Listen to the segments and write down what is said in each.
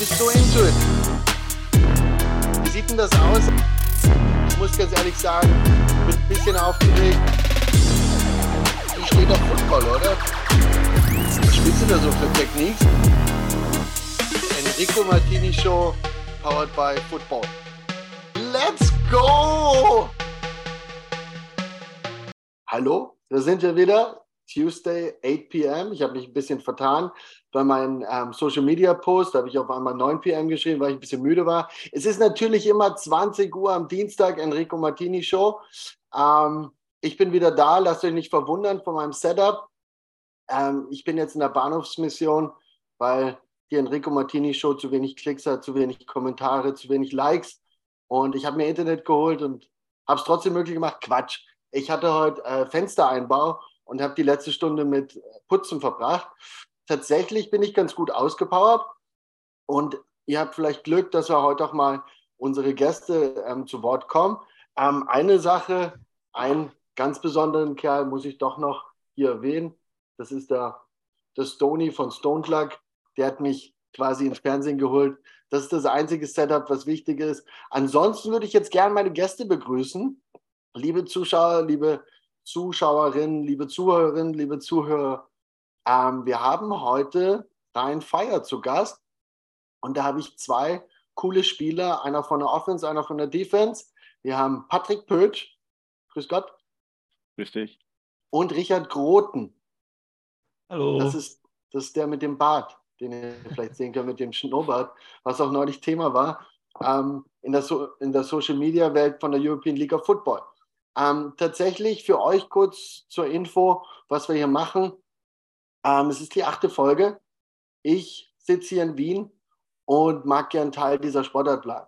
bist so into it. Wie sieht denn das aus? Ich muss ganz ehrlich sagen, bin ein bisschen aufgeregt. Du steht auf Football, oder? Was spielst du da so für Techniques? Enrico Martini Show, powered by Football. Let's go! Hallo, da sind wir wieder. Tuesday, 8 p.m. Ich habe mich ein bisschen vertan bei meinem ähm, Social Media Post. Da habe ich auf einmal 9 p.m. geschrieben, weil ich ein bisschen müde war. Es ist natürlich immer 20 Uhr am Dienstag, Enrico Martini Show. Ähm, ich bin wieder da. Lasst euch nicht verwundern von meinem Setup. Ähm, ich bin jetzt in der Bahnhofsmission, weil die Enrico Martini Show zu wenig Klicks hat, zu wenig Kommentare, zu wenig Likes. Und ich habe mir Internet geholt und habe es trotzdem möglich gemacht. Quatsch. Ich hatte heute äh, Fenstereinbau und habe die letzte Stunde mit Putzen verbracht. Tatsächlich bin ich ganz gut ausgepowert und ihr habt vielleicht Glück, dass wir heute auch mal unsere Gäste ähm, zu Wort kommen. Ähm, eine Sache, einen ganz besonderen Kerl muss ich doch noch hier erwähnen. Das ist der, der Stony von Stone Clug. Der hat mich quasi ins Fernsehen geholt. Das ist das einzige Setup, was wichtig ist. Ansonsten würde ich jetzt gerne meine Gäste begrüßen. Liebe Zuschauer, liebe Zuschauerinnen, liebe Zuhörerinnen, liebe Zuhörer, ähm, wir haben heute Ryan Fire zu Gast und da habe ich zwei coole Spieler, einer von der Offense, einer von der Defense. Wir haben Patrick Pötsch, grüß Gott. Grüß dich. Und Richard Groten. Hallo. Das ist, das ist der mit dem Bart, den ihr vielleicht sehen könnt, mit dem Schnurrbart, was auch neulich Thema war ähm, in, der so in der Social Media Welt von der European League of Football. Ähm, tatsächlich für euch kurz zur Info, was wir hier machen. Ähm, es ist die achte Folge. Ich sitze hier in Wien und mag gern Teil dieser Sportart bleiben.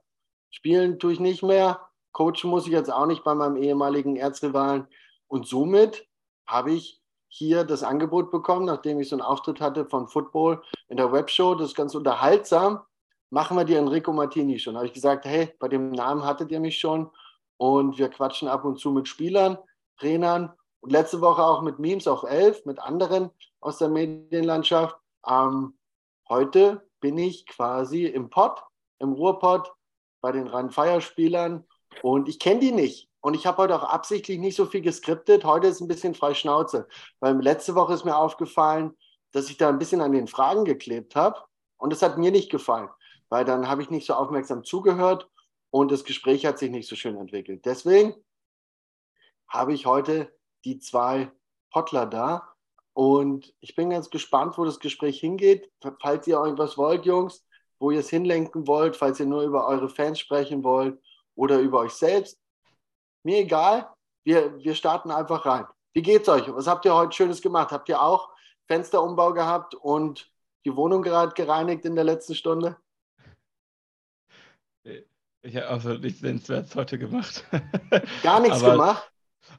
Spielen tue ich nicht mehr. Coachen muss ich jetzt auch nicht bei meinem ehemaligen Erzrivalen. Und somit habe ich hier das Angebot bekommen, nachdem ich so einen Auftritt hatte von Football in der Webshow. Das ist ganz unterhaltsam. Machen wir die Enrico Martini schon. Da habe ich gesagt, hey, bei dem Namen hattet ihr mich schon und wir quatschen ab und zu mit Spielern, Trainern und letzte Woche auch mit Memes auf 11, mit anderen aus der Medienlandschaft. Ähm, heute bin ich quasi im Pott, im Ruhrpott bei den Rhein-Fire-Spielern und ich kenne die nicht. Und ich habe heute auch absichtlich nicht so viel geskriptet. Heute ist ein bisschen frei Schnauze, weil letzte Woche ist mir aufgefallen, dass ich da ein bisschen an den Fragen geklebt habe und das hat mir nicht gefallen, weil dann habe ich nicht so aufmerksam zugehört und das Gespräch hat sich nicht so schön entwickelt. Deswegen habe ich heute die zwei Potler da und ich bin ganz gespannt, wo das Gespräch hingeht. Falls ihr irgendwas wollt, Jungs, wo ihr es hinlenken wollt, falls ihr nur über eure Fans sprechen wollt oder über euch selbst, mir egal. Wir, wir starten einfach rein. Wie geht's euch? Was habt ihr heute Schönes gemacht? Habt ihr auch Fensterumbau gehabt und die Wohnung gerade gereinigt in der letzten Stunde? Ich habe also nichts Nennenswertes heute gemacht. Gar nichts aber, gemacht?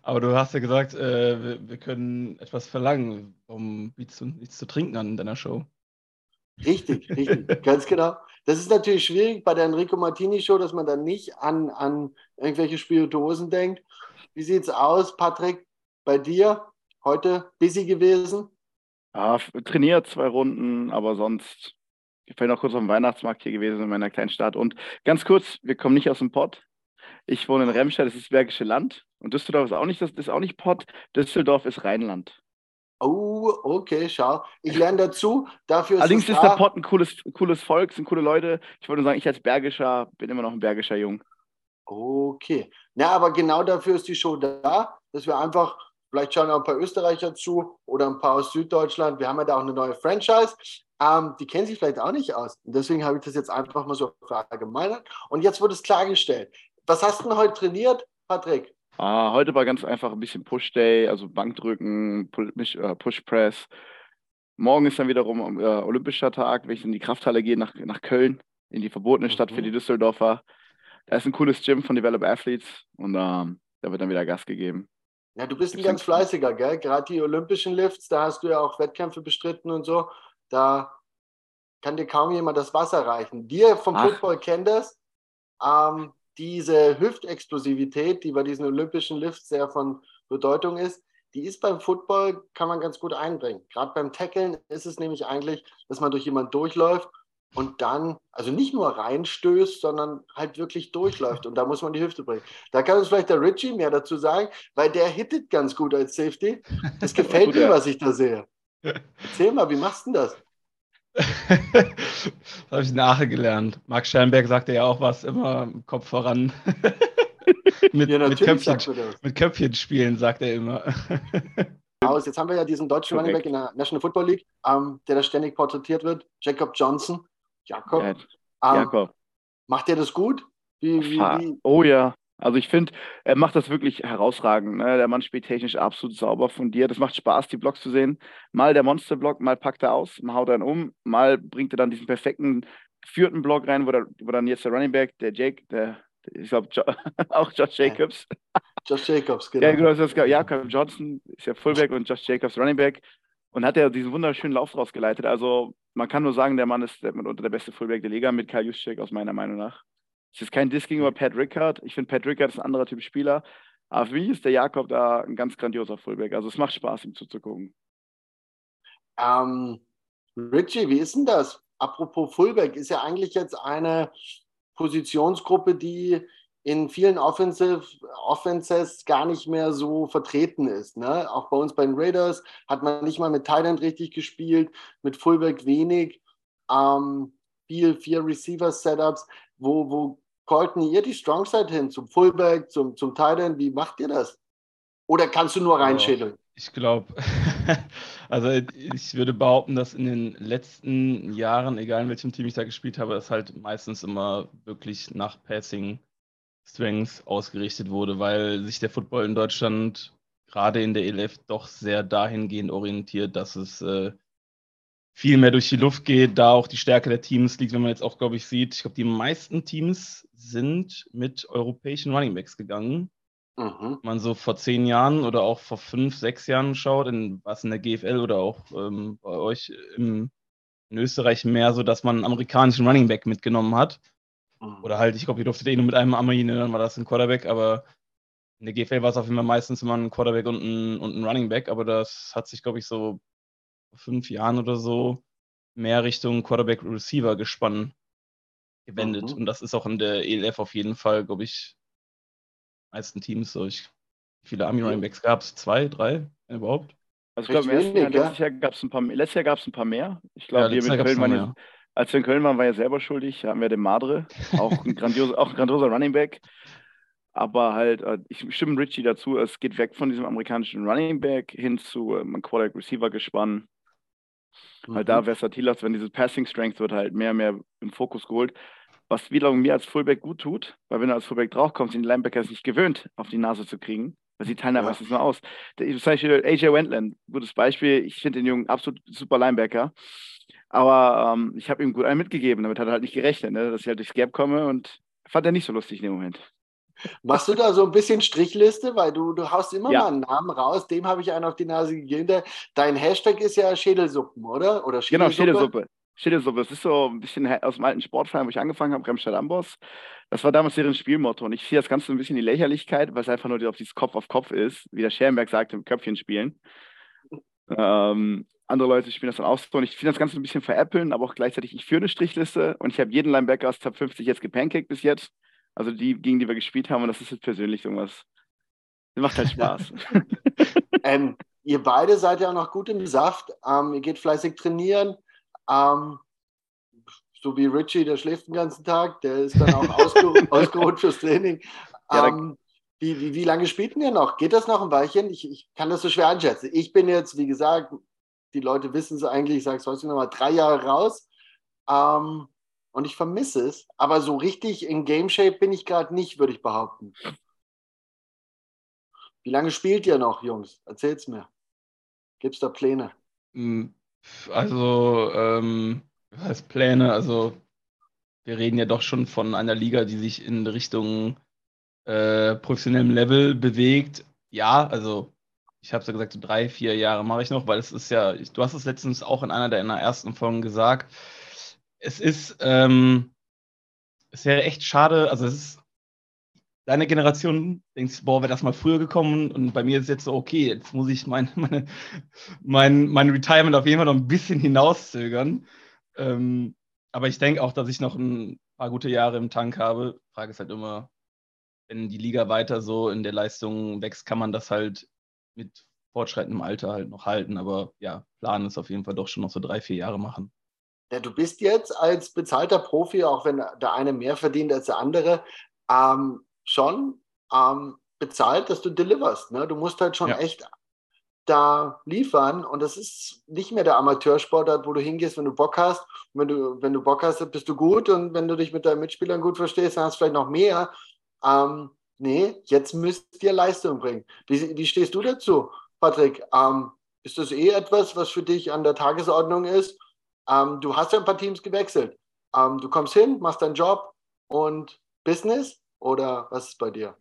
Aber du hast ja gesagt, äh, wir, wir, können etwas verlangen, um nichts zu, nichts zu trinken an deiner Show. Richtig, richtig, ganz genau. Das ist natürlich schwierig bei der Enrico Martini Show, dass man dann nicht an, an irgendwelche Spirituosen denkt. Wie sieht es aus, Patrick, bei dir? Heute busy gewesen? Ja, trainiert zwei Runden, aber sonst ich bin noch kurz auf dem Weihnachtsmarkt hier gewesen in meiner kleinen Stadt. Und ganz kurz, wir kommen nicht aus dem Pott. Ich wohne in Remscheid, das ist das Bergische Land. Und Düsseldorf ist auch nicht, das ist auch nicht Pott. Düsseldorf ist Rheinland. Oh, okay, schau. Ich lerne dazu. Dafür ist Allerdings ist der Pott ein cooles, cooles Volk, sind coole Leute. Ich wollte sagen, ich als Bergischer bin immer noch ein Bergischer Jung. Okay. Na, aber genau dafür ist die Show da, dass wir einfach, vielleicht schauen auch ein paar Österreicher zu oder ein paar aus Süddeutschland. Wir haben ja da auch eine neue Franchise. Ähm, die kennen sich vielleicht auch nicht aus. Und deswegen habe ich das jetzt einfach mal so verallgemeinert. Und jetzt wurde es klargestellt. Was hast du denn heute trainiert, Patrick? Ah, heute war ganz einfach ein bisschen Push-Day, also Bankdrücken, äh, Push-Press. Morgen ist dann wiederum äh, Olympischer Tag, wenn ich in die Krafthalle gehe nach, nach Köln, in die verbotene Stadt mhm. für die Düsseldorfer. Da ist ein cooles Gym von Develop Athletes und ähm, da wird dann wieder Gas gegeben. Ja, du bist ein ganz fleißiger, gell? Gerade die Olympischen Lifts, da hast du ja auch Wettkämpfe bestritten und so da kann dir kaum jemand das Wasser reichen. Wir vom Ach. Football kennen das. Ähm, diese Hüftexplosivität, die bei diesen olympischen Lifts sehr von Bedeutung ist, die ist beim Football, kann man ganz gut einbringen. Gerade beim Tackeln ist es nämlich eigentlich, dass man durch jemanden durchläuft und dann, also nicht nur reinstößt, sondern halt wirklich durchläuft. Und da muss man die Hüfte bringen. Da kann uns vielleicht der Richie mehr dazu sagen, weil der hittet ganz gut als Safety. Das gefällt mir, was ich da sehe. Erzähl mal, wie machst du denn das? das habe ich nachher gelernt. Marc Scheinberg sagte ja auch was, immer im Kopf voran. mit, ja, mit, Köpfchen, mit Köpfchen spielen, sagt er immer. aus. Jetzt haben wir ja diesen deutschen Running Back in der National Football League, ähm, der da ständig porträtiert wird, Jacob Johnson. Jakob. Ja, ähm, Jakob. Macht er das gut? Wie, wie, wie? Oh ja. Also ich finde, er macht das wirklich herausragend. Ne? Der Mann spielt technisch absolut sauber von dir. Das macht Spaß, die Blocks zu sehen. Mal der Monsterblock, mal packt er aus, mal haut er ihn um, mal bringt er dann diesen perfekten vierten Block rein, wo, der, wo dann jetzt der Running Back, der Jake, der, ich glaube jo auch Josh Jacobs. Josh Jacobs, genau. Ja, genau, das Jakob Johnson ist ja Fullback und Josh Jacobs Running Back. Und hat er diesen wunderschönen Lauf draus geleitet. Also man kann nur sagen, der Mann ist unter der beste Fullback der Liga mit Kyle Juszczyk aus meiner Meinung nach. Es ist kein Diss gegenüber Pat Rickard. Ich finde, Pat Rickard ist ein anderer Typ Spieler. Aber für mich ist der Jakob da ein ganz grandioser Fullback. Also es macht Spaß, ihm zuzugucken. Ähm, Richie, wie ist denn das? Apropos Fullback, ist ja eigentlich jetzt eine Positionsgruppe, die in vielen Offensive, Offenses gar nicht mehr so vertreten ist. Ne? Auch bei uns bei den Raiders hat man nicht mal mit Thailand richtig gespielt, mit Fullback wenig, ähm, viel, vier Receiver-Setups. Wo, wo callten ihr die Strong Side hin? Zum Fullback, zum, zum Thailand? Wie macht ihr das? Oder kannst du nur reinschädeln? Ich glaube, also ich würde behaupten, dass in den letzten Jahren, egal in welchem Team ich da gespielt habe, es halt meistens immer wirklich nach Passing Strength ausgerichtet wurde, weil sich der Football in Deutschland gerade in der ELF doch sehr dahingehend orientiert, dass es äh, viel mehr durch die Luft geht, da auch die Stärke der Teams liegt, wenn man jetzt auch, glaube ich, sieht, ich glaube, die meisten Teams sind mit europäischen Runningbacks gegangen. Mhm. Wenn man so vor zehn Jahren oder auch vor fünf, sechs Jahren schaut, in, was in der GFL oder auch ähm, bei euch im, in Österreich mehr so, dass man einen amerikanischen Runningback mitgenommen hat. Mhm. Oder halt, ich glaube, ihr durftet eh nur mit einem Amerikaner, dann war das ein Quarterback, aber in der GFL war es auf jeden Fall meistens immer ein Quarterback und ein, und ein Running Back, aber das hat sich, glaube ich, so fünf Jahren oder so mehr Richtung Quarterback-Receiver gespannt, gewendet. Mhm. Und das ist auch in der ELF auf jeden Fall, glaube ich, meisten Teams so. Ich, wie viele Army Running Backs gab es? Zwei, drei überhaupt? Also ich glaube, letztes Jahr gab es ein paar letztes Jahr gab es ein paar mehr. Ich glaube, ja, wir mit Köln waren als wir in Köln waren, war er selber schuldig. Da haben wir den Madre, auch ein, grandios, auch ein grandioser Running Back. Aber halt, äh, ich stimme Richie dazu, es geht weg von diesem amerikanischen Running Back hin zu einem Quarterback Receiver gespannt. Mhm. Halt da versatil ist, wenn dieses Passing Strength wird halt mehr und mehr im Fokus geholt. Was wiederum mir als Fullback gut tut, weil wenn du als Fullback draufkommst, sind die Linebackers nicht gewöhnt, auf die Nase zu kriegen. Das sieht teilen ja. nur aus. Der, zum Beispiel AJ Wendland, gutes Beispiel. Ich finde den Jungen absolut super Linebacker. Aber ähm, ich habe ihm gut einen mitgegeben, damit hat er halt nicht gerechnet, ne? dass ich halt durchs Gap komme und fand er nicht so lustig in dem Moment. Machst du da so ein bisschen Strichliste, weil du, du haust immer ja. mal einen Namen raus, dem habe ich einen auf die Nase gegeben. Dein Hashtag ist ja Schädelsuppen, oder? oder Schädelsuppe? Genau, Schädelsuppe. Schädelsuppe, das ist so ein bisschen aus dem alten Sportverein, wo ich angefangen habe, Remstadt Amboss. Das war damals deren Spielmotto und ich sehe das Ganze ein bisschen die Lächerlichkeit, weil es einfach nur auf dieses Kopf auf Kopf ist, wie der Scherrenberg sagt, im Köpfchen spielen. Ähm, andere Leute spielen das dann auch so. Und ich finde das Ganze ein bisschen veräppeln, aber auch gleichzeitig, ich führe eine Strichliste und ich habe jeden Linebacker aus Top 50 jetzt gepancaked bis jetzt. Also die, gegen die wir gespielt haben und das ist jetzt persönlich irgendwas. Das macht halt Spaß. ähm, ihr beide seid ja auch noch gut im Saft. Ähm, ihr geht fleißig trainieren. Ähm, so wie Richie, der schläft den ganzen Tag, der ist dann auch ausgeruht, ausgeruht fürs Training. Ja, ähm, wie, wie, wie, lange spielt ihr noch? Geht das noch ein Weilchen? Ich, ich kann das so schwer einschätzen. Ich bin jetzt, wie gesagt, die Leute wissen es eigentlich, ich sage es heute nochmal, drei Jahre raus. Ähm, und ich vermisse es. Aber so richtig in Game Shape bin ich gerade nicht, würde ich behaupten. Wie lange spielt ihr noch, Jungs? Erzählt's mir. Gibt es da Pläne? Hm, also, ähm, was heißt Pläne? Also, wir reden ja doch schon von einer Liga, die sich in Richtung äh, professionellem Level bewegt. Ja, also ich habe es ja gesagt, so drei, vier Jahre mache ich noch, weil es ist ja, du hast es letztens auch in einer deiner ersten Folgen gesagt, es ist, ähm, es wäre echt schade, also es ist, deine Generation denkst, boah, wäre das mal früher gekommen und bei mir ist jetzt so, okay, jetzt muss ich mein, meine, mein, mein Retirement auf jeden Fall noch ein bisschen hinauszögern. Ähm, aber ich denke auch, dass ich noch ein paar gute Jahre im Tank habe. Frage ist halt immer, wenn die Liga weiter so in der Leistung wächst, kann man das halt mit fortschreitendem Alter halt noch halten. Aber ja, Plan ist auf jeden Fall doch schon noch so drei, vier Jahre machen. Ja, du bist jetzt als bezahlter Profi, auch wenn der eine mehr verdient als der andere, ähm, schon ähm, bezahlt, dass du deliverst. Ne? Du musst halt schon ja. echt da liefern und das ist nicht mehr der Amateursportart, wo du hingehst, wenn du Bock hast. Und wenn du, wenn du Bock hast, bist du gut und wenn du dich mit deinen Mitspielern gut verstehst, dann hast du vielleicht noch mehr. Ähm, nee, jetzt müsst ihr Leistung bringen. Wie, wie stehst du dazu, Patrick? Ähm, ist das eh etwas, was für dich an der Tagesordnung ist? Ähm, du hast ja ein paar Teams gewechselt. Ähm, du kommst hin, machst deinen Job und Business oder was ist bei dir?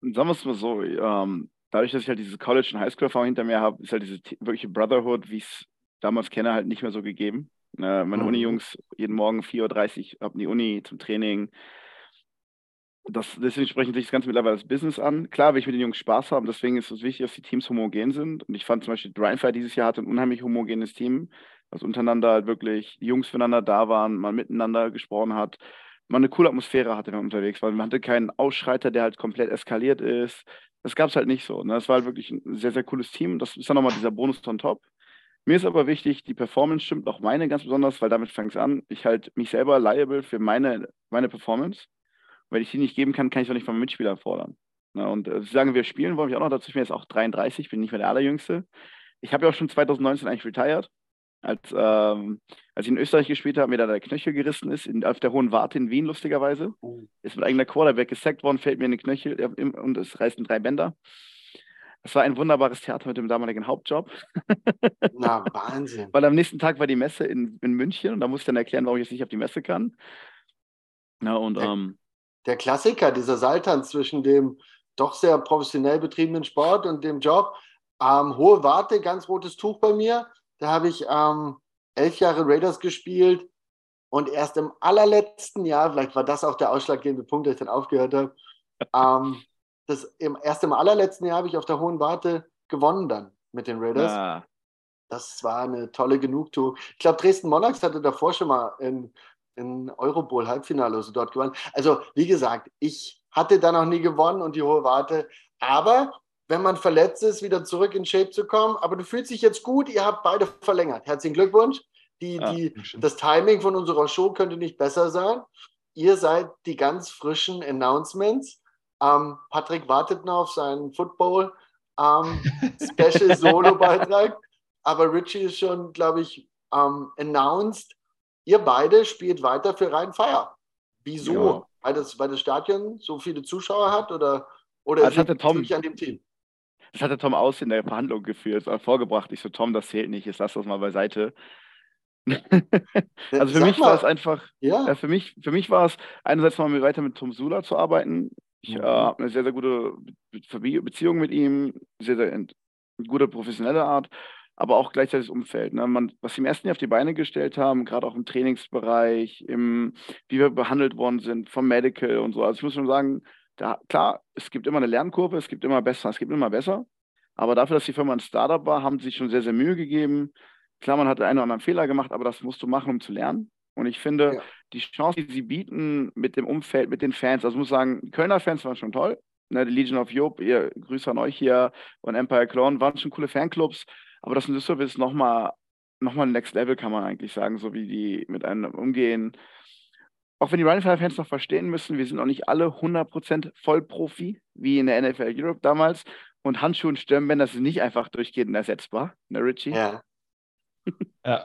Sagen wir es mal so, ähm, dadurch, dass ich halt dieses College- und Highschool-Erfahrung hinter mir habe, ist halt diese wirkliche Brotherhood, wie ich es damals kenne, halt nicht mehr so gegeben. Äh, meine mhm. Uni-Jungs jeden Morgen 4.30 Uhr ab in die Uni zum Training. Das, deswegen sprechen sich das Ganze mittlerweile als Business an. Klar, will ich mit den Jungs Spaß haben, deswegen ist es wichtig, dass die Teams homogen sind. Und ich fand zum Beispiel Dryfire dieses Jahr hatte ein unheimlich homogenes Team, was untereinander halt wirklich die Jungs füreinander da waren, man miteinander gesprochen hat, man eine coole Atmosphäre hatte, wenn man unterwegs war. Man hatte keinen Ausschreiter, der halt komplett eskaliert ist. Das gab es halt nicht so. Ne? Das war halt wirklich ein sehr, sehr cooles Team. Das ist dann nochmal dieser Bonus on top. Mir ist aber wichtig, die Performance stimmt auch meine ganz besonders, weil damit fängt es an. Ich halte mich selber liable für meine, meine Performance. Wenn ich die nicht geben kann, kann ich auch nicht von meinen Mitspielern fordern. Ne? Und äh, sagen, wir spielen wollen, ich auch noch dazu. Ich bin jetzt auch 33, bin nicht mehr der Allerjüngste. Ich habe ja auch schon 2019 eigentlich retired. Als, ähm, als ich in Österreich gespielt habe, mir da der Knöchel gerissen ist, in, auf der Hohen Warte in Wien, lustigerweise. Oh. Ist mit eigener Quarterback gesackt worden, fällt mir in den Knöchel und es reißen drei Bänder. Das war ein wunderbares Theater mit dem damaligen Hauptjob. Na, Wahnsinn. Weil am nächsten Tag war die Messe in, in München und da musste ich dann erklären, warum ich jetzt nicht auf die Messe kann. Ja, und, der, ähm, der Klassiker, dieser Saltanz zwischen dem doch sehr professionell betriebenen Sport und dem Job. Ähm, hohe Warte, ganz rotes Tuch bei mir. Da habe ich ähm, elf Jahre Raiders gespielt und erst im allerletzten Jahr, vielleicht war das auch der ausschlaggebende Punkt, dass ich dann aufgehört habe, ähm, das im, erst im allerletzten Jahr habe ich auf der Hohen Warte gewonnen dann mit den Raiders. Ja. Das war eine tolle Genugtuung. Ich glaube, Dresden Monarchs hatte davor schon mal in, in Eurobowl Halbfinale also dort gewonnen. Also, wie gesagt, ich hatte da noch nie gewonnen und die Hohe Warte. Aber wenn man verletzt ist, wieder zurück in Shape zu kommen. Aber du fühlst dich jetzt gut, ihr habt beide verlängert. Herzlichen Glückwunsch. Die, ja, die, das Timing von unserer Show könnte nicht besser sein. Ihr seid die ganz frischen Announcements. Ähm, Patrick wartet noch auf seinen Football ähm, Special Solo-Beitrag. Aber Richie ist schon, glaube ich, ähm, announced. Ihr beide spielt weiter für Rhein Feier. Wieso? Ja. Weil, das, weil das Stadion so viele Zuschauer hat oder, oder also liegt Tom, an dem Team? Das hat der Tom aus in der Verhandlung geführt, äh, vorgebracht. Ich so, Tom, das zählt nicht, jetzt lass das mal beiseite. also für mich war es einfach, ja. ja. für, mich, für mich war es einerseits mal weiter mit Tom Sula zu arbeiten. Ich mhm. äh, habe eine sehr, sehr gute Beziehung mit ihm, sehr, sehr gute professionelle Art, aber auch gleichzeitig das Umfeld. Ne? Man, was sie im ersten Jahr auf die Beine gestellt haben, gerade auch im Trainingsbereich, im, wie wir behandelt worden sind, vom Medical und so. Also ich muss schon sagen, da, klar, es gibt immer eine Lernkurve, es gibt immer besser, es gibt immer besser. Aber dafür, dass die Firma ein Startup war, haben sie sich schon sehr, sehr Mühe gegeben. Klar, man hat einen oder anderen Fehler gemacht, aber das musst du machen, um zu lernen. Und ich finde, ja. die Chance, die sie bieten mit dem Umfeld, mit den Fans, also muss sagen, Kölner Fans waren schon toll. Ne, die Legion of Job, ihr Grüße an euch hier und Empire Clone waren schon coole Fanclubs. Aber das in Düsseldorf ist nochmal noch mal ein Next Level, kann man eigentlich sagen, so wie die mit einem umgehen auch wenn die Running-Fans noch verstehen müssen, wir sind auch nicht alle 100% Vollprofi, wie in der NFL Europe damals. Und Handschuhe und Stirnbänder sind nicht einfach durchgehend ersetzbar, ne, Richie? Ja. ja.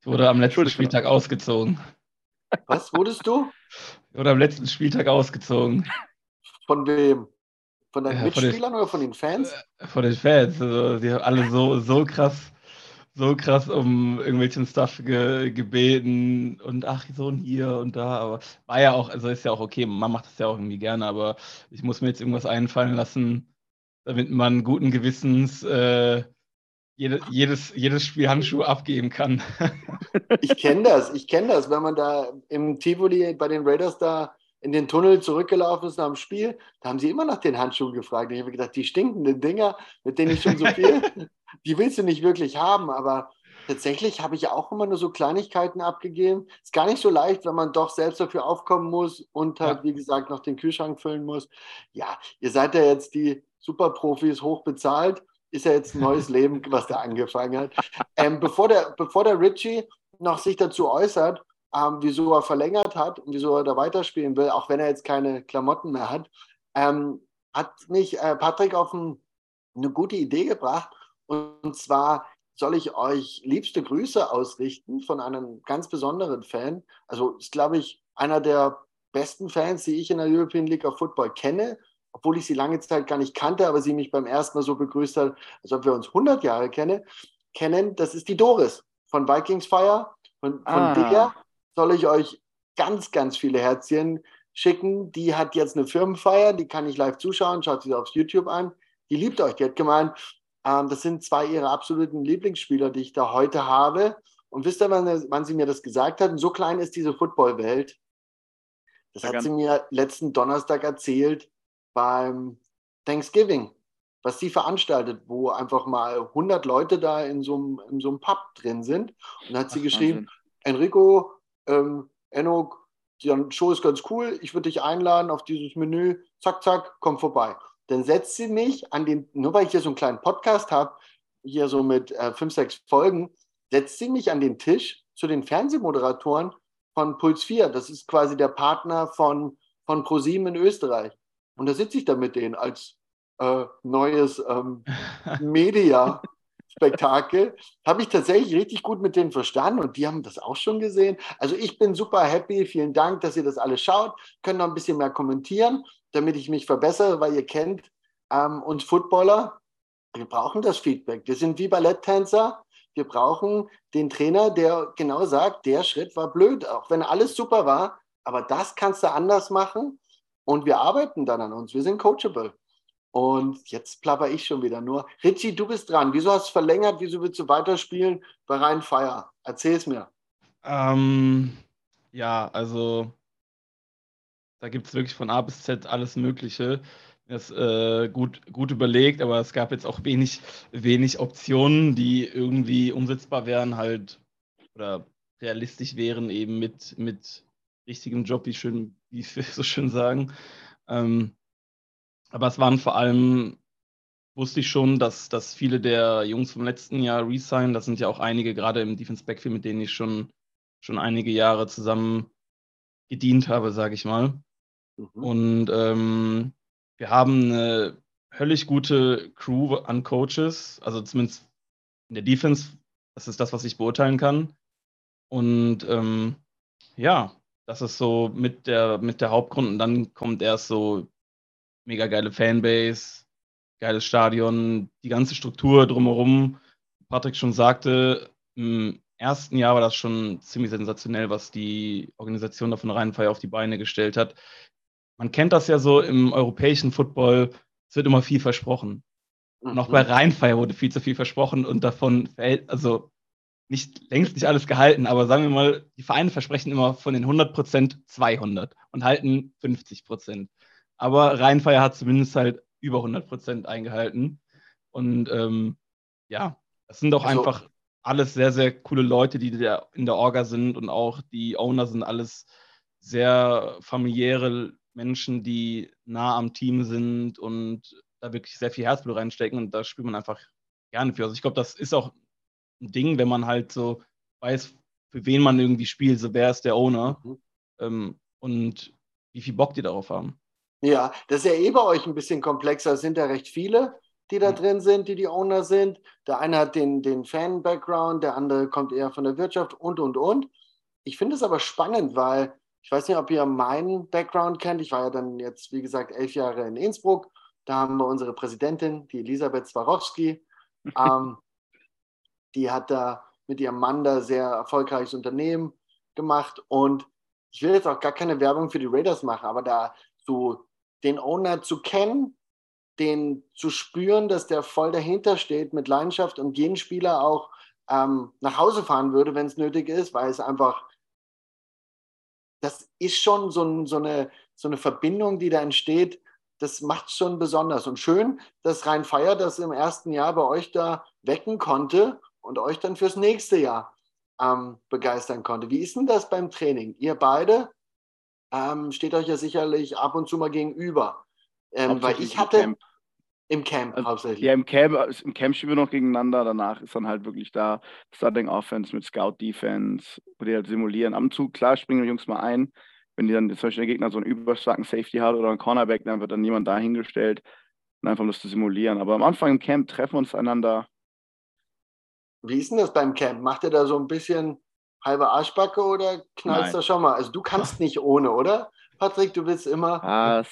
Ich wurde am letzten Spieltag ausgezogen. Was wurdest du? Ich wurde am letzten Spieltag ausgezogen. Von wem? Von deinen ja, Mitspielern von den, oder von den Fans? Äh, von den Fans. Also, die haben alle so, so krass so krass um irgendwelchen Stuff ge gebeten und ach, so und hier und da, aber war ja auch, also ist ja auch okay, man macht das ja auch irgendwie gerne, aber ich muss mir jetzt irgendwas einfallen lassen, damit man guten Gewissens äh, jede, jedes, jedes Spiel Handschuhe abgeben kann. ich kenne das, ich kenne das, wenn man da im Tivoli bei den Raiders da in den Tunnel zurückgelaufen ist nach dem Spiel, da haben sie immer nach den Handschuhen gefragt. Ich habe gedacht, die stinkenden Dinger, mit denen ich schon so viel die willst du nicht wirklich haben, aber tatsächlich habe ich auch immer nur so Kleinigkeiten abgegeben. Ist gar nicht so leicht, wenn man doch selbst dafür aufkommen muss und halt, ja. wie gesagt, noch den Kühlschrank füllen muss. Ja, ihr seid ja jetzt die Superprofis hoch bezahlt. Ist ja jetzt ein neues Leben, was da angefangen hat. Ähm, bevor, der, bevor der Richie noch sich dazu äußert, ähm, wieso er verlängert hat und wieso er da weiterspielen will, auch wenn er jetzt keine Klamotten mehr hat, ähm, hat mich äh, Patrick auf ein, eine gute Idee gebracht. Und, zwar soll ich euch liebste Grüße ausrichten von einem ganz besonderen Fan. Also ist, glaube ich, einer der besten Fans, die ich in der European League of Football kenne, obwohl ich sie lange Zeit gar nicht kannte, aber sie mich beim ersten Mal so begrüßt hat, als ob wir uns 100 Jahre kennen. kennen. Das ist die Doris von Vikings Fire. Von, von ah. der soll ich euch ganz, ganz viele Herzchen schicken. Die hat jetzt eine Firmenfeier, die kann ich live zuschauen, schaut sie auf YouTube an. Die liebt euch. Die hat gemeint, ähm, das sind zwei ihrer absoluten Lieblingsspieler, die ich da heute habe. Und wisst ihr, wann, wann sie mir das gesagt hat? Und so klein ist diese Footballwelt. Das hat sie mir letzten Donnerstag erzählt beim Thanksgiving, was sie veranstaltet, wo einfach mal 100 Leute da in so einem, in so einem Pub drin sind. Und da hat sie Ach, geschrieben, Wahnsinn. Enrico, ähm, Enok, die Show ist ganz cool, ich würde dich einladen auf dieses Menü, zack, zack, komm vorbei dann setzt sie mich an den, nur weil ich hier so einen kleinen Podcast habe, hier so mit äh, fünf, sechs Folgen, setzt sie mich an den Tisch zu den Fernsehmoderatoren von Puls 4. Das ist quasi der Partner von, von ProSieben in Österreich. Und da sitze ich da mit denen als äh, neues ähm, Media. Spektakel. Habe ich tatsächlich richtig gut mit denen verstanden und die haben das auch schon gesehen. Also ich bin super happy. Vielen Dank, dass ihr das alle schaut. Können noch ein bisschen mehr kommentieren damit ich mich verbessere, weil ihr kennt ähm, uns Footballer, wir brauchen das Feedback. Wir sind wie Balletttänzer. Wir brauchen den Trainer, der genau sagt, der Schritt war blöd, auch wenn alles super war, aber das kannst du anders machen und wir arbeiten dann an uns. Wir sind coachable. Und jetzt plapper ich schon wieder nur. Richie, du bist dran. Wieso hast du verlängert? Wieso willst du weiterspielen bei Rhein Feier? Erzähl es mir. Ähm, ja, also da gibt es wirklich von A bis Z alles Mögliche. Das äh, gut, gut überlegt, aber es gab jetzt auch wenig, wenig Optionen, die irgendwie umsetzbar wären, halt oder realistisch wären, eben mit, mit richtigem Job, wie, schön, wie wir so schön sagen. Ähm, aber es waren vor allem, wusste ich schon, dass, dass viele der Jungs vom letzten Jahr resignen. Das sind ja auch einige, gerade im Defense Backfield, mit denen ich schon, schon einige Jahre zusammen gedient habe, sage ich mal. Mhm. Und ähm, wir haben eine höllisch gute Crew an Coaches, also zumindest in der Defense. Das ist das, was ich beurteilen kann. Und ähm, ja, das ist so mit der, mit der Hauptgrund. Und dann kommt erst so mega geile Fanbase, geiles Stadion, die ganze Struktur drumherum. Patrick schon sagte, im ersten Jahr war das schon ziemlich sensationell, was die Organisation da von Rheinfeier auf die Beine gestellt hat man kennt das ja so im europäischen Football, es wird immer viel versprochen. Und auch bei mhm. Rheinfeier wurde viel zu viel versprochen und davon verhält, also nicht, längst nicht alles gehalten, aber sagen wir mal, die Vereine versprechen immer von den 100 Prozent 200 und halten 50 Prozent. Aber Rheinfeier hat zumindest halt über 100 Prozent eingehalten. Und ähm, ja, das sind doch also, einfach alles sehr, sehr coole Leute, die da in der Orga sind und auch die Owner sind alles sehr familiäre Menschen, die nah am Team sind und da wirklich sehr viel Herzblut reinstecken und da spielt man einfach gerne für. Also ich glaube, das ist auch ein Ding, wenn man halt so weiß, für wen man irgendwie spielt, so wer ist der Owner mhm. ähm, und wie viel Bock die darauf haben. Ja, das ist ja eh bei euch ein bisschen komplexer. Es sind ja recht viele, die da ja. drin sind, die die Owner sind. Der eine hat den, den Fan-Background, der andere kommt eher von der Wirtschaft und, und, und. Ich finde es aber spannend, weil ich weiß nicht, ob ihr meinen Background kennt. Ich war ja dann jetzt, wie gesagt, elf Jahre in Innsbruck. Da haben wir unsere Präsidentin, die Elisabeth Swarovski. ähm, die hat da mit ihrem Mann da sehr erfolgreiches Unternehmen gemacht. Und ich will jetzt auch gar keine Werbung für die Raiders machen, aber da so den Owner zu kennen, den zu spüren, dass der voll dahinter steht mit Leidenschaft und jeden Spieler auch ähm, nach Hause fahren würde, wenn es nötig ist, weil es einfach das ist schon so, ein, so, eine, so eine Verbindung, die da entsteht. Das macht schon besonders. Und schön, dass Rhein Feier das im ersten Jahr bei euch da wecken konnte und euch dann fürs nächste Jahr ähm, begeistern konnte. Wie ist denn das beim Training? Ihr beide ähm, steht euch ja sicherlich ab und zu mal gegenüber. Ähm, weil ich hatte im Camp, im Camp also, hauptsächlich. Ja, im Camp, also im Camp spielen wir noch gegeneinander. Danach ist dann halt wirklich da Starting Offense mit Scout Defense, wo die halt simulieren. Am Zug, klar, springen die Jungs mal ein. Wenn die dann zum Beispiel der Gegner so einen überstarken Safety hat oder einen Cornerback, dann wird dann niemand dahingestellt, einfach um das zu simulieren. Aber am Anfang im Camp treffen wir uns einander, wie ist denn das beim Camp? Macht ihr da so ein bisschen halbe Arschbacke oder knallst du schon mal? Also du kannst nicht ohne, oder? Patrick, du willst immer. Was?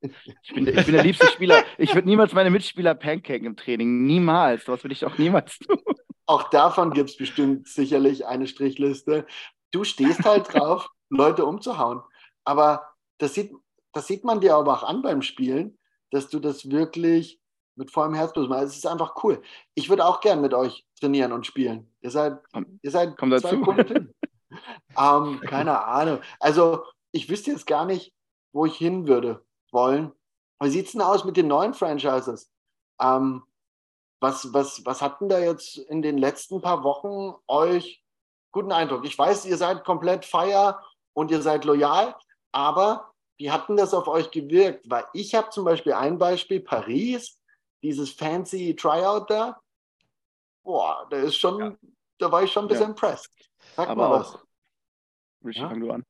Ich bin, ich bin der liebste Spieler. Ich würde niemals meine Mitspieler pancaken im Training. Niemals. Das würde ich auch niemals tun. Auch davon gibt es bestimmt sicherlich eine Strichliste. Du stehst halt drauf, Leute umzuhauen. Aber das sieht, das sieht man dir aber auch an beim Spielen, dass du das wirklich mit vollem Herzblut. Es ist einfach cool. Ich würde auch gern mit euch trainieren und spielen. Ihr seid, ihr seid Komm dazu. ähm, keine Ahnung. Also ich wüsste jetzt gar nicht, wo ich hin würde wollen. Wie sieht es denn aus mit den neuen Franchises? Ähm, was, was, was hat denn da jetzt in den letzten paar Wochen euch guten Eindruck? Ich weiß, ihr seid komplett feier und ihr seid loyal, aber wie hat denn das auf euch gewirkt? Weil ich habe zum Beispiel ein Beispiel, Paris, dieses fancy Tryout da boah, der ist schon, ja. da war ich schon ein bisschen ja. impressed. Sag Aber mal was. Richie, ja? fang du an.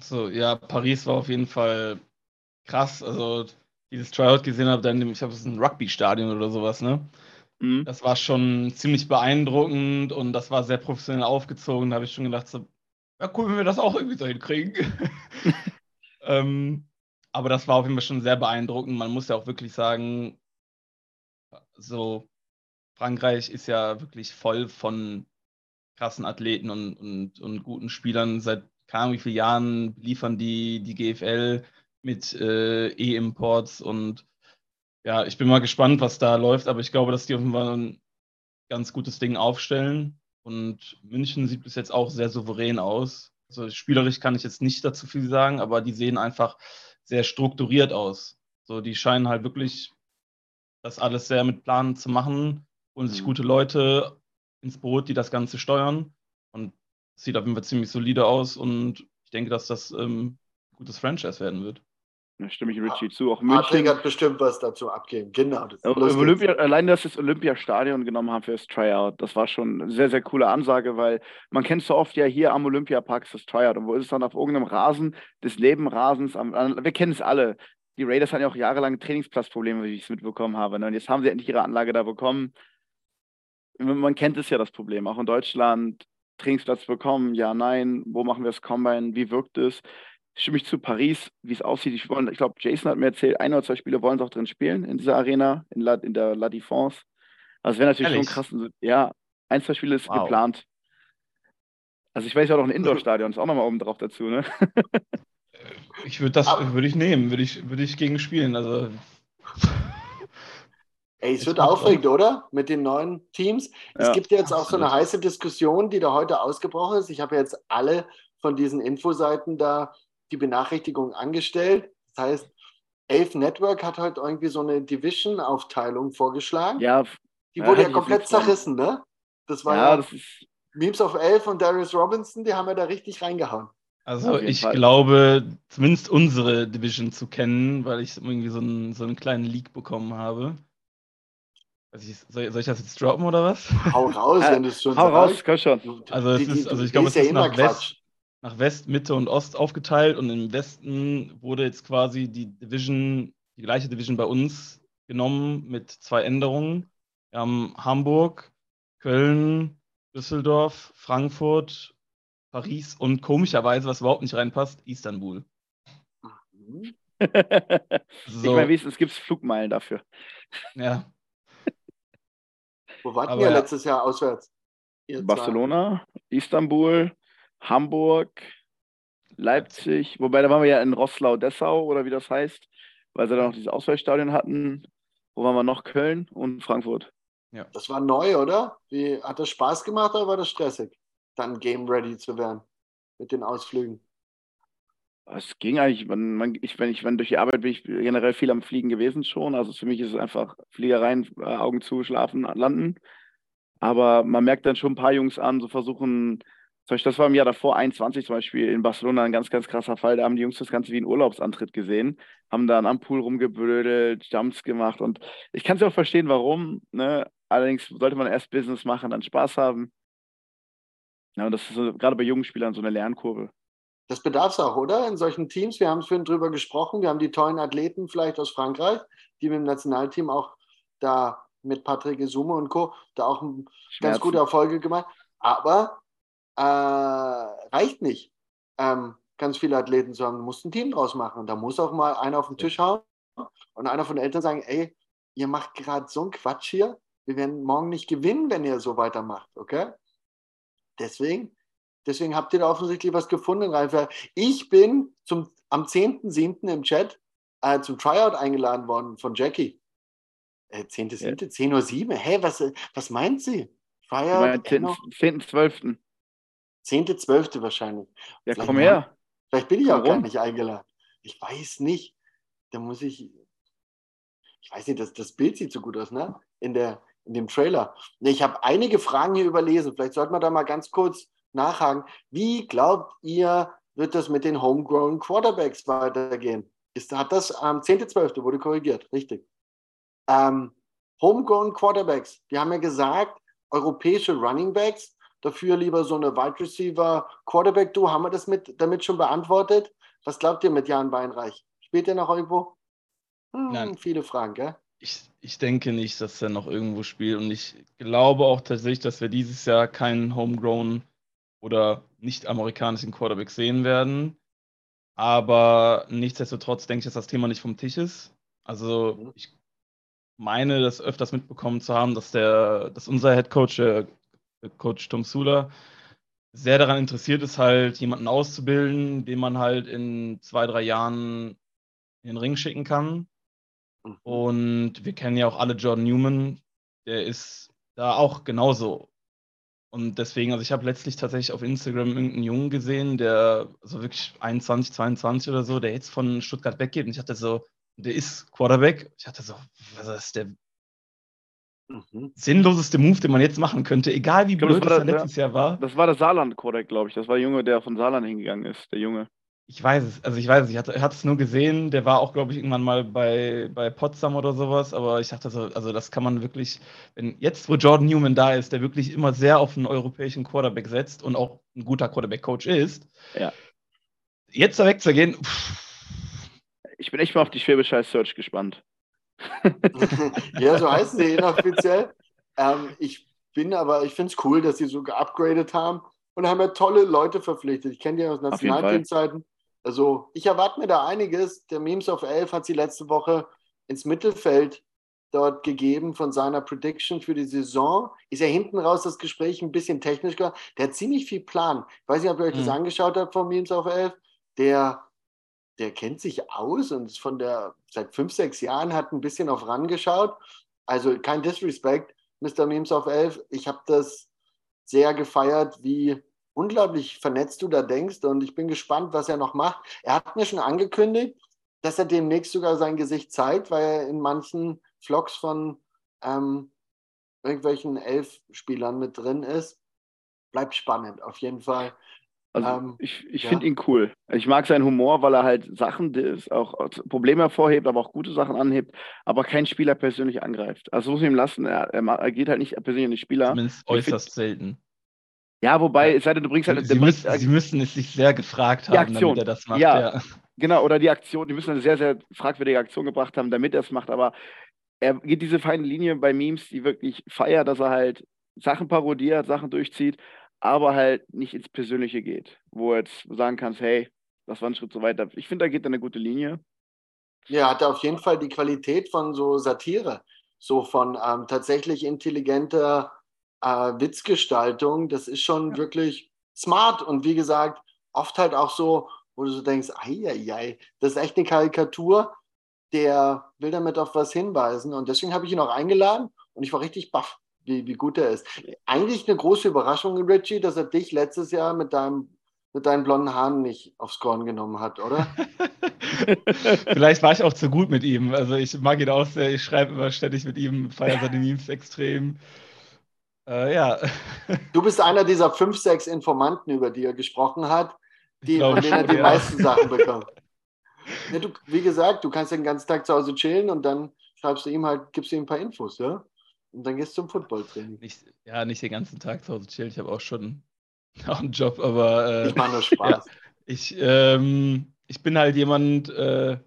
So, ja, Paris war auf jeden Fall krass. Also, dieses Tryout gesehen habe, dann, ich habe es ein Rugby-Stadion oder sowas, ne? Mhm. Das war schon ziemlich beeindruckend und das war sehr professionell aufgezogen. Da habe ich schon gedacht, so, ja, cool, wenn wir das auch irgendwie so hinkriegen. ähm, aber das war auf jeden Fall schon sehr beeindruckend. Man muss ja auch wirklich sagen, so Frankreich ist ja wirklich voll von krassen Athleten und, und, und guten Spielern. Seit keine wie vielen Jahren liefern die die GFL mit äh, E-Imports und ja, ich bin mal gespannt, was da läuft, aber ich glaube, dass die offenbar ein ganz gutes Ding aufstellen. Und München sieht bis jetzt auch sehr souverän aus. Also spielerisch kann ich jetzt nicht dazu viel sagen, aber die sehen einfach sehr strukturiert aus. So, die scheinen halt wirklich das alles sehr mit Plan zu machen holen sich mhm. gute Leute ins Boot, die das Ganze steuern. Und sieht auf jeden Fall ziemlich solide aus und ich denke, dass das ähm, ein gutes Franchise werden wird. Da stimme ich Richie zu. Auch München. Hat bestimmt was dazu abgeben. Genau. Das Olympia, allein, dass sie das Olympiastadion genommen haben für das Tryout, das war schon eine sehr, sehr coole Ansage, weil man kennt so oft ja hier am Olympiapark das Tryout. Und wo ist es dann auf irgendeinem Rasen des Nebenrasens? Am, wir kennen es alle. Die Raiders hatten ja auch jahrelang Trainingsplatzprobleme, wie ich es mitbekommen habe. Ne? Und jetzt haben sie endlich ihre Anlage da bekommen man kennt es ja das Problem, auch in Deutschland, Trainingsplatz bekommen, ja, nein, wo machen wir das Combine, wie wirkt es? Stimme ich zu Paris, wie es aussieht. Ich, ich glaube, Jason hat mir erzählt, ein oder zwei Spiele wollen es auch drin spielen in dieser Arena, in, La, in der La Défense. Also es wäre natürlich Ehrlich? schon krass. Ja, ein, zwei Spiele ist wow. geplant. Also ich weiß ja auch noch ein Indoor-Stadion, ist auch nochmal oben drauf dazu, ne? ich würde das, würde ich nehmen, würde ich, würde ich gegen spielen. Also Ey, es wird aufregend, oder? Mit den neuen Teams. Ja, es gibt jetzt auch so eine heiße Diskussion, die da heute ausgebrochen ist. Ich habe jetzt alle von diesen Infoseiten da die Benachrichtigung angestellt. Das heißt, Elf Network hat heute irgendwie so eine Division-Aufteilung vorgeschlagen. Ja. Die wurde ja, ja komplett zerrissen, ne? Das war ja, ja das ist... Memes of Elf und Darius Robinson, die haben ja da richtig reingehauen. Also ich Fall. glaube, zumindest unsere Division zu kennen, weil ich irgendwie so einen, so einen kleinen Leak bekommen habe. Also ich, soll, soll, ich das jetzt droppen oder was? Hau raus, wenn du es schon Hau raus, komm schon. Also, es ist, also ich glaube, es ist, ja nach, West, nach West, Mitte und Ost aufgeteilt und im Westen wurde jetzt quasi die Division, die gleiche Division bei uns genommen mit zwei Änderungen. Wir haben Hamburg, Köln, Düsseldorf, Frankfurt, Paris und komischerweise, was überhaupt nicht reinpasst, Istanbul. Mhm. so. Ich meine, wenigstens gibt es Flugmeilen dafür. Ja, wo wart ihr letztes Jahr auswärts? Barcelona, Istanbul, Hamburg, Leipzig, wobei da waren wir ja in Rosslau-Dessau oder wie das heißt, weil sie da noch dieses Ausweichstadion hatten. Wo waren wir noch? Köln und Frankfurt. Ja. Das war neu, oder? Wie, hat das Spaß gemacht oder war das stressig, dann game ready zu werden mit den Ausflügen? Es ging eigentlich, man, man, ich, wenn ich wenn durch die Arbeit bin ich generell viel am Fliegen gewesen schon. Also für mich ist es einfach Fliegereien, äh, Augen zu, schlafen, landen. Aber man merkt dann schon ein paar Jungs an, so versuchen, zum Beispiel, das war im Jahr davor, 21 zum Beispiel, in Barcelona ein ganz, ganz krasser Fall. Da haben die Jungs das Ganze wie einen Urlaubsantritt gesehen, haben dann am Pool rumgeblödelt, Jumps gemacht. Und ich kann es ja auch verstehen, warum. Ne? Allerdings sollte man erst Business machen, dann Spaß haben. Ja, und das ist so, gerade bei jungen Spielern so eine Lernkurve. Das bedarf es auch, oder? In solchen Teams. Wir haben es vorhin drüber gesprochen. Wir haben die tollen Athleten vielleicht aus Frankreich, die mit dem Nationalteam auch da mit Patrick Isume und Co. da auch ganz gute Erfolge gemacht. Aber äh, reicht nicht, ähm, ganz viele Athleten zu haben. Du musst ein Team draus machen. Und da muss auch mal einer auf den Tisch hauen und einer von den Eltern sagen, ey, ihr macht gerade so einen Quatsch hier. Wir werden morgen nicht gewinnen, wenn ihr so weitermacht, okay? Deswegen, deswegen habt ihr da offensichtlich was gefunden, Ralf. Ich bin zum, am 10.7. im Chat äh, zum Tryout eingeladen worden von Jackie. Äh, 10.7., ja. 10.07 Uhr. Hä, was, was meint sie? Tryout? 10.12. 10.12. wahrscheinlich. Ja, vielleicht komm her. Vielleicht bin ich Warum? auch gar nicht eingeladen. Ich weiß nicht. Da muss ich. Ich weiß nicht, das, das Bild sieht so gut aus, ne? In, der, in dem Trailer. Ich habe einige Fragen hier überlesen. Vielleicht sollten wir da mal ganz kurz nachhaken. Wie glaubt ihr, wird das mit den Homegrown Quarterbacks weitergehen? Ist, hat das am ähm, 10.12. wurde korrigiert, richtig. Ähm, Homegrown Quarterbacks, die haben ja gesagt, europäische Running Backs dafür lieber so eine Wide Receiver Quarterback Du Haben wir das mit, damit schon beantwortet? Was glaubt ihr mit Jan Weinreich? Spielt er noch irgendwo? Hm, Nein. Viele Fragen, gell? Ich, ich denke nicht, dass er noch irgendwo spielt und ich glaube auch tatsächlich, dass wir dieses Jahr keinen Homegrown oder nicht amerikanischen Quarterback sehen werden. Aber nichtsdestotrotz denke ich, dass das Thema nicht vom Tisch ist. Also ich meine, das öfters mitbekommen zu haben, dass der, dass unser Head Coach, der Coach Tom Sula sehr daran interessiert ist, halt jemanden auszubilden, den man halt in zwei, drei Jahren in den Ring schicken kann. Mhm. Und wir kennen ja auch alle Jordan Newman, der ist da auch genauso. Und deswegen, also ich habe letztlich tatsächlich auf Instagram irgendeinen Jungen gesehen, der so wirklich 21, 22 oder so, der jetzt von Stuttgart weggeht. Und ich hatte so, der ist Quarterback. Ich hatte so, was ist der Mhm. Sinnloseste Move, den man jetzt machen könnte, egal wie blöd das, das letztes Jahr war. Das war der Saarland-Codec, glaube ich. Das war der Junge, der von Saarland hingegangen ist, der Junge. Ich weiß es, also ich weiß es, ich hatte es nur gesehen, der war auch, glaube ich, irgendwann mal bei, bei Potsdam oder sowas, aber ich dachte so, also das kann man wirklich, wenn jetzt, wo Jordan Newman da ist, der wirklich immer sehr auf einen europäischen Quarterback setzt und auch ein guter Quarterback-Coach ist, ja. jetzt da wegzugehen, pff. Ich bin echt mal auf die Schwäbische Search gespannt. ja, so heißen sie inoffiziell. Ähm, ich bin aber, ich finde es cool, dass sie so geupgradet haben und haben ja tolle Leute verpflichtet. Ich kenne die aus Nationalteamzeiten. Also ich erwarte mir da einiges. Der Memes of 11 hat sie letzte Woche ins Mittelfeld dort gegeben von seiner Prediction für die Saison. Ist ja hinten raus das Gespräch ein bisschen technisch Der hat ziemlich viel Plan. Ich weiß nicht, ob ihr euch mhm. das angeschaut habt von Memes of 11. Der der kennt sich aus und ist von der seit fünf, sechs Jahren hat ein bisschen auf ran geschaut. Also kein Disrespect, Mr. Memes auf 11. Ich habe das sehr gefeiert, wie unglaublich vernetzt du da denkst und ich bin gespannt, was er noch macht. Er hat mir schon angekündigt, dass er demnächst sogar sein Gesicht zeigt, weil er in manchen Vlogs von ähm, irgendwelchen Elf-Spielern mit drin ist. Bleibt spannend, auf jeden Fall. Also ähm, ich, ich ja. finde ihn cool. Ich mag seinen Humor, weil er halt Sachen, das auch Probleme hervorhebt, aber auch gute Sachen anhebt, aber keinen Spieler persönlich angreift. Also muss ich ihm lassen, er, er geht halt nicht persönlich an den Spieler. Zumindest äußerst selten. Ja, wobei, es sei denn, du bringst halt. Sie, müssen, bringst, Sie müssen es sich sehr gefragt haben, Aktion. damit er das macht. Ja, ja, genau. Oder die Aktion, die müssen eine sehr, sehr fragwürdige Aktion gebracht haben, damit er es macht. Aber er geht diese feine Linie bei Memes, die wirklich feiert, dass er halt Sachen parodiert, Sachen durchzieht, aber halt nicht ins Persönliche geht, wo du jetzt sagen kannst, hey, das war ein Schritt so weiter. Ich finde, da geht eine gute Linie. Ja, hat auf jeden Fall die Qualität von so Satire, so von ähm, tatsächlich intelligenter äh, Witzgestaltung. Das ist schon ja. wirklich smart und wie gesagt, oft halt auch so, wo du so denkst, ei, das ist echt eine Karikatur, der will damit auf was hinweisen und deswegen habe ich ihn auch eingeladen und ich war richtig baff wie, wie gut er ist. Eigentlich eine große Überraschung, Richie, dass er dich letztes Jahr mit deinem mit deinen blonden Haaren nicht aufs Korn genommen hat, oder? Vielleicht war ich auch zu gut mit ihm. Also ich mag ihn auch sehr, ich schreibe immer ständig mit ihm, feiere seine Memes extrem. Äh, ja. Du bist einer dieser fünf, sechs Informanten, über die er gesprochen hat, die, von denen er die ja. meisten Sachen bekommt. Ja, du, wie gesagt, du kannst den ganzen Tag zu Hause chillen und dann schreibst du ihm halt, gibst du ihm ein paar Infos, ja? Und dann gehst du zum Footballtraining. Nicht, ja, nicht den ganzen Tag zu Hause chillen. Ich habe auch schon auch einen Job, aber. Äh, ich mache nur Spaß. Ja, ich, ähm, ich bin halt jemand, äh,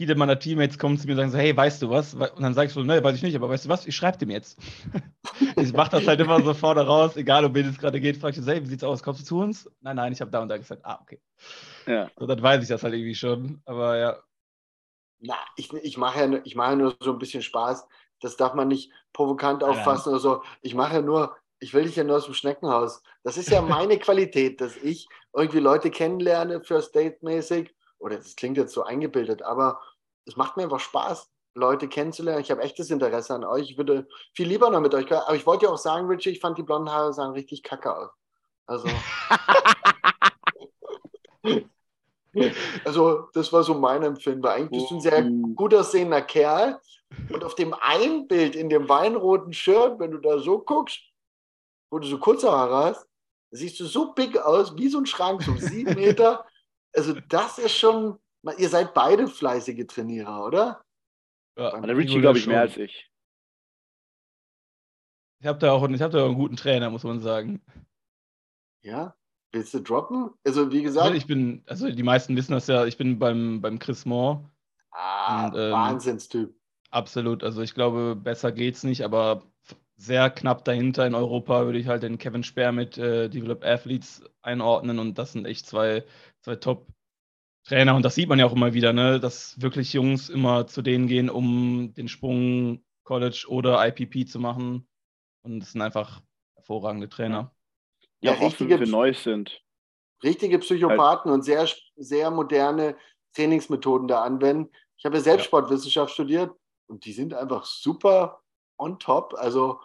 viele meiner Teammates kommen zu mir und sagen so, hey, weißt du was? Und dann sage ich so, ne, weiß ich nicht, aber weißt du was? Ich schreibe dem jetzt. ich mache das halt immer so vorne raus, egal um wen es gerade geht, frage ich so, hey, wie sieht's aus? Kommst du zu uns? Nein, nein, ich habe da und da gesagt, ah, okay. Ja. So, dann weiß ich das halt irgendwie schon, aber ja. Na, ich, ich mache ja, ich mach ja nur so ein bisschen Spaß. Das darf man nicht provokant auffassen oder so. Ich mache ja nur, ich will dich ja nur aus dem Schneckenhaus. Das ist ja meine Qualität, dass ich irgendwie Leute kennenlerne, First Date-mäßig oder das klingt jetzt so eingebildet, aber es macht mir einfach Spaß, Leute kennenzulernen. Ich habe echtes Interesse an euch. Ich würde viel lieber noch mit euch. Aber ich wollte ja auch sagen, Richie, ich fand die blonden Haare sahen richtig kacke aus. Also. also, das war so mein Empfinden. Eigentlich bist du ein sehr oh. gut aussehender Kerl. Und auf dem einen Bild in dem weinroten Shirt, wenn du da so guckst, wo du so kurze Haare hast, siehst du so big aus, wie so ein Schrank, so sieben Meter. Also das ist schon, ihr seid beide fleißige Trainierer, oder? Ja, der Richie, glaube ich, mehr als ich. Ich habe da, auch, hab da auch einen guten Trainer, muss man sagen. Ja? Willst du droppen? Also, wie gesagt. Ich bin, also die meisten wissen das ja, ich bin beim, beim Chris Moore. Ah, und, ähm, Wahnsinnstyp. Absolut. Also, ich glaube, besser geht's nicht, aber sehr knapp dahinter in Europa würde ich halt den Kevin Speer mit äh, Develop Athletes einordnen und das sind echt zwei, zwei Top-Trainer und das sieht man ja auch immer wieder, ne, dass wirklich Jungs immer zu denen gehen, um den Sprung College oder IPP zu machen und es sind einfach hervorragende Trainer. Ja, ja richtige, für Neues sind. Richtige Psychopathen halt. und sehr, sehr moderne Trainingsmethoden da anwenden. Ich habe ja selbst ja. Sportwissenschaft studiert und die sind einfach super on top. Also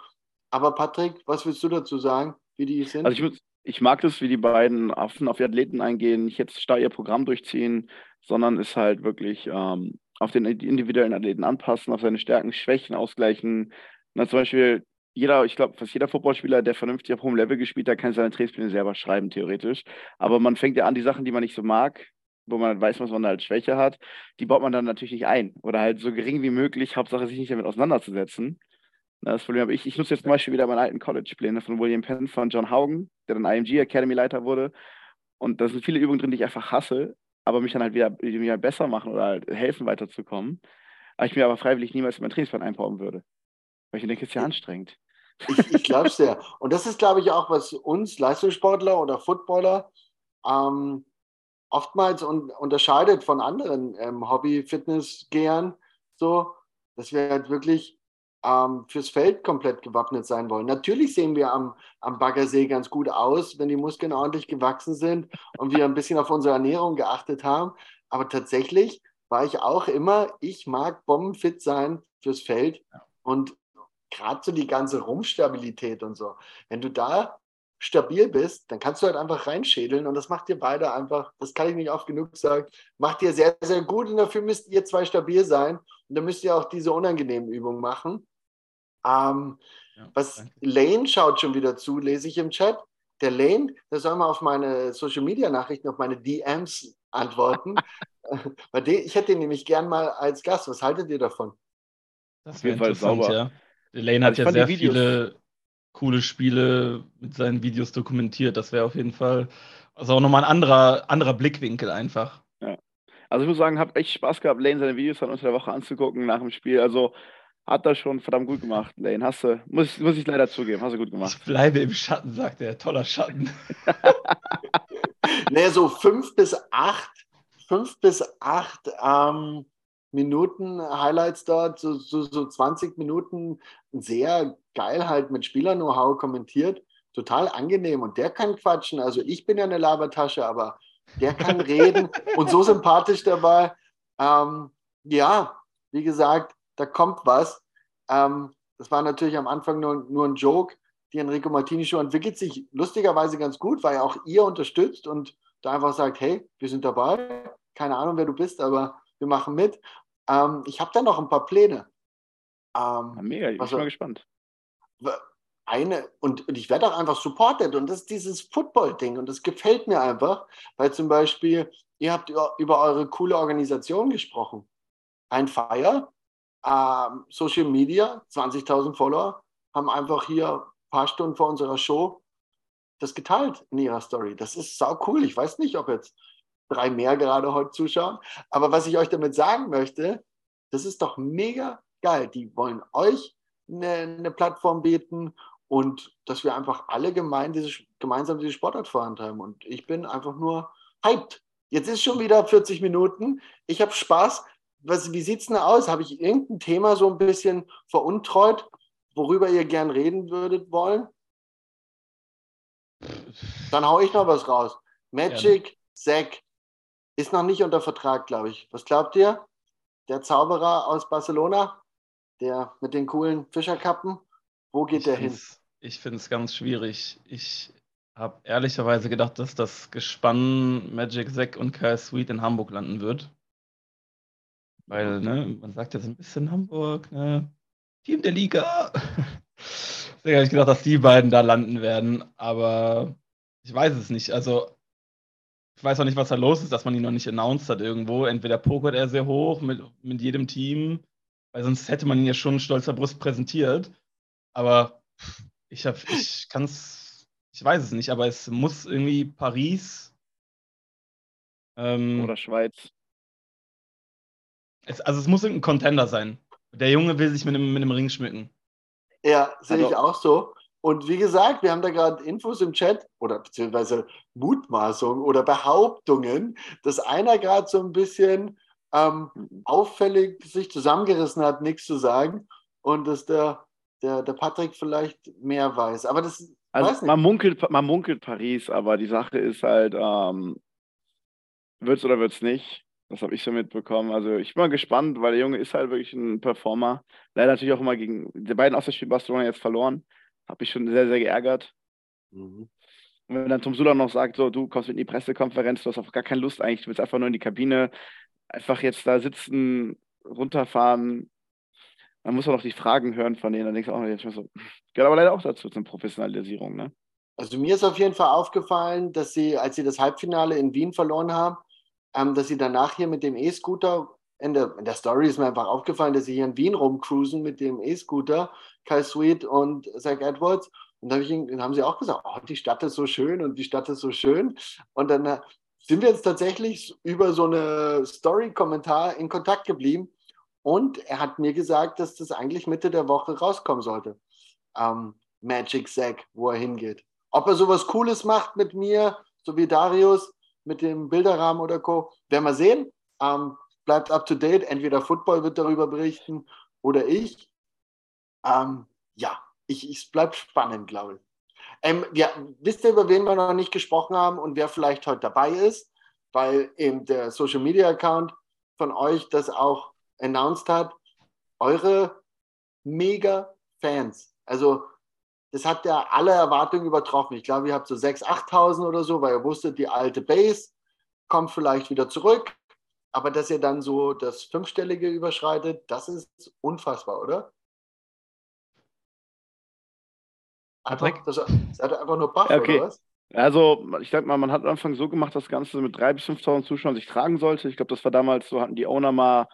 aber Patrick, was willst du dazu sagen, wie die sind? Also ich, ich mag das, wie die beiden Affen auf die Athleten eingehen, nicht jetzt starr ihr Programm durchziehen, sondern es halt wirklich ähm, auf den individuellen Athleten anpassen, auf seine Stärken, Schwächen ausgleichen. Na, zum Beispiel, jeder, ich glaube, fast jeder Footballspieler, der vernünftig auf hohem Level gespielt hat, kann seine Trainingspläne selber schreiben, theoretisch. Aber man fängt ja an, die Sachen, die man nicht so mag, wo man weiß, was man halt Schwäche hat, die baut man dann natürlich nicht ein. Oder halt so gering wie möglich, Hauptsache sich nicht damit auseinanderzusetzen. Das Problem habe ich, ich nutze jetzt zum Beispiel wieder meine alten College-Pläne von William Penn, von John Haugen, der dann IMG Academy-Leiter wurde. Und da sind viele Übungen drin, die ich einfach hasse, aber mich dann halt wieder, wieder besser machen oder halt helfen, weiterzukommen. Aber ich mir aber freiwillig niemals in meinen Trainingsplan einbauen würde. Weil ich denke, es ist ja anstrengend. Ich, ich glaube es ja. Und das ist, glaube ich, auch, was uns Leistungssportler oder Footballer ähm, oftmals un unterscheidet von anderen ähm, Hobby-Fitness-Gehern. So, dass wir halt wirklich ähm, fürs Feld komplett gewappnet sein wollen. Natürlich sehen wir am, am Baggersee ganz gut aus, wenn die Muskeln ordentlich gewachsen sind und wir ein bisschen auf unsere Ernährung geachtet haben. Aber tatsächlich war ich auch immer, ich mag bombenfit sein fürs Feld und gerade so die ganze Rumpfstabilität und so. Wenn du da stabil bist, dann kannst du halt einfach reinschädeln und das macht ihr beide einfach, das kann ich nicht oft genug sagen, macht ihr sehr, sehr gut und dafür müsst ihr zwei stabil sein und dann müsst ihr auch diese unangenehmen Übungen machen. Ähm, ja, was danke. Lane schaut schon wieder zu, lese ich im Chat. Der Lane, der soll mal auf meine Social Media Nachrichten, auf meine DMs antworten. ich hätte ihn nämlich gern mal als Gast. Was haltet ihr davon? Das wäre interessant, sauber. ja. Der Lane hat also ja sehr viele coole Spiele mit seinen Videos dokumentiert. Das wäre auf jeden Fall also auch nochmal ein anderer, anderer Blickwinkel einfach. Ja. Also ich muss sagen, habe echt Spaß gehabt, Lane seine Videos dann unter der Woche anzugucken nach dem Spiel. Also hat er schon verdammt gut gemacht, Lane. Hast du, muss, muss ich leider zugeben, hast du gut gemacht. Ich bleibe im Schatten, sagt er. Toller Schatten. naja, so fünf bis acht, fünf bis acht ähm, Minuten Highlights dort, so, so, so 20 Minuten, sehr geil halt mit Spieler-Know-how kommentiert. Total angenehm. Und der kann quatschen. Also ich bin ja eine Labertasche, aber der kann reden und so sympathisch dabei. Ähm, ja, wie gesagt, da kommt was. Ähm, das war natürlich am Anfang nur, nur ein Joke. Die Enrico Martini Show entwickelt sich lustigerweise ganz gut, weil auch ihr unterstützt und da einfach sagt, hey, wir sind dabei. Keine Ahnung, wer du bist, aber wir machen mit. Ähm, ich habe da noch ein paar Pläne. Ähm, ja, mega, ich bin mal gespannt. eine, und, und ich werde auch einfach supported und das ist dieses Football-Ding und das gefällt mir einfach, weil zum Beispiel, ihr habt über eure coole Organisation gesprochen. Ein Fire, äh, Social Media, 20.000 Follower, haben einfach hier ein paar Stunden vor unserer Show das geteilt in ihrer Story. Das ist sau cool. Ich weiß nicht, ob jetzt drei mehr gerade heute zuschauen, aber was ich euch damit sagen möchte, das ist doch mega geil. Die wollen euch eine, eine Plattform bieten und dass wir einfach alle gemein diese, gemeinsam diese Sportart vorantreiben. Und ich bin einfach nur hyped. Jetzt ist schon wieder 40 Minuten. Ich habe Spaß. Was, wie sieht es denn aus? Habe ich irgendein Thema so ein bisschen veruntreut, worüber ihr gern reden würdet wollen? Dann haue ich noch was raus. Magic, ja. Zack ist noch nicht unter Vertrag, glaube ich. Was glaubt ihr? Der Zauberer aus Barcelona, der mit den coolen Fischerkappen, wo geht ich der hin? Ich finde es ganz schwierig. Ich habe ehrlicherweise gedacht, dass das Gespann Magic Zack und Kai Sweet in Hamburg landen wird. Weil, ne, man sagt ja so ein bisschen Hamburg, ne? Team der Liga. Deswegen habe ich gedacht, dass die beiden da landen werden, aber ich weiß es nicht. Also, ich weiß auch nicht, was da los ist, dass man ihn noch nicht announced hat irgendwo. Entweder pokert er sehr hoch mit, mit jedem Team, weil sonst hätte man ihn ja schon stolzer Brust präsentiert. Aber ich, ich kann es, ich weiß es nicht, aber es muss irgendwie Paris ähm, oder Schweiz. Es, also es muss irgendein Contender sein. Der Junge will sich mit einem, mit einem Ring schmücken. Ja, sehe also, ich auch so. Und wie gesagt, wir haben da gerade Infos im Chat oder beziehungsweise Mutmaßungen oder Behauptungen, dass einer gerade so ein bisschen ähm, auffällig sich zusammengerissen hat, nichts zu sagen und dass der, der, der Patrick vielleicht mehr weiß. Aber das also man munkelt, man munkelt Paris, aber die Sache ist halt, ähm, wird es oder wird es nicht. Das habe ich so mitbekommen. Also ich bin mal gespannt, weil der Junge ist halt wirklich ein Performer. Leider natürlich auch immer gegen die beiden Auswärtsspiele Barcelona jetzt verloren. Habe ich schon sehr, sehr geärgert. Mhm. Und wenn dann Tom Sula noch sagt, so, du kommst mit in die Pressekonferenz, du hast auf gar keine Lust eigentlich, du willst einfach nur in die Kabine, einfach jetzt da sitzen, runterfahren, dann muss man doch die Fragen hören von denen. Dann denkst du auch, jetzt so, gehört aber leider auch dazu, zur Professionalisierung, ne? Also mir ist auf jeden Fall aufgefallen, dass sie, als sie das Halbfinale in Wien verloren haben, ähm, dass sie danach hier mit dem E-Scooter, in der, in der Story ist mir einfach aufgefallen, dass sie hier in Wien rumcruisen mit dem E-Scooter, Kai Sweet und Zach Edwards. Und dann, hab ich, dann haben sie auch gesagt, oh, die Stadt ist so schön und die Stadt ist so schön. Und dann äh, sind wir jetzt tatsächlich über so eine Story-Kommentar in Kontakt geblieben. Und er hat mir gesagt, dass das eigentlich Mitte der Woche rauskommen sollte. Ähm, Magic Zack, wo er hingeht. Ob er sowas Cooles macht mit mir, so wie Darius, mit dem Bilderrahmen oder Co. Werden wir sehen. Ähm, bleibt up to date. Entweder Football wird darüber berichten oder ich. Ähm, ja, ich, es bleibt spannend, glaube ich. Ähm, ja, wisst ihr, über wen wir noch nicht gesprochen haben und wer vielleicht heute dabei ist? Weil eben der Social Media Account von euch das auch announced hat. Eure mega Fans. Also das hat ja alle Erwartungen übertroffen. Ich glaube, ihr habt so 6.000, 8.000 oder so, weil ihr wusstet, die alte Base kommt vielleicht wieder zurück. Aber dass ihr dann so das Fünfstellige überschreitet, das ist unfassbar, oder? Einfach, das, seid ihr einfach nur baff, okay. oder was? Also, ich sag mal, man hat am Anfang so gemacht, dass das Ganze mit 3.000 bis 5.000 Zuschauern sich tragen sollte. Ich glaube, das war damals so, hatten die Owner mal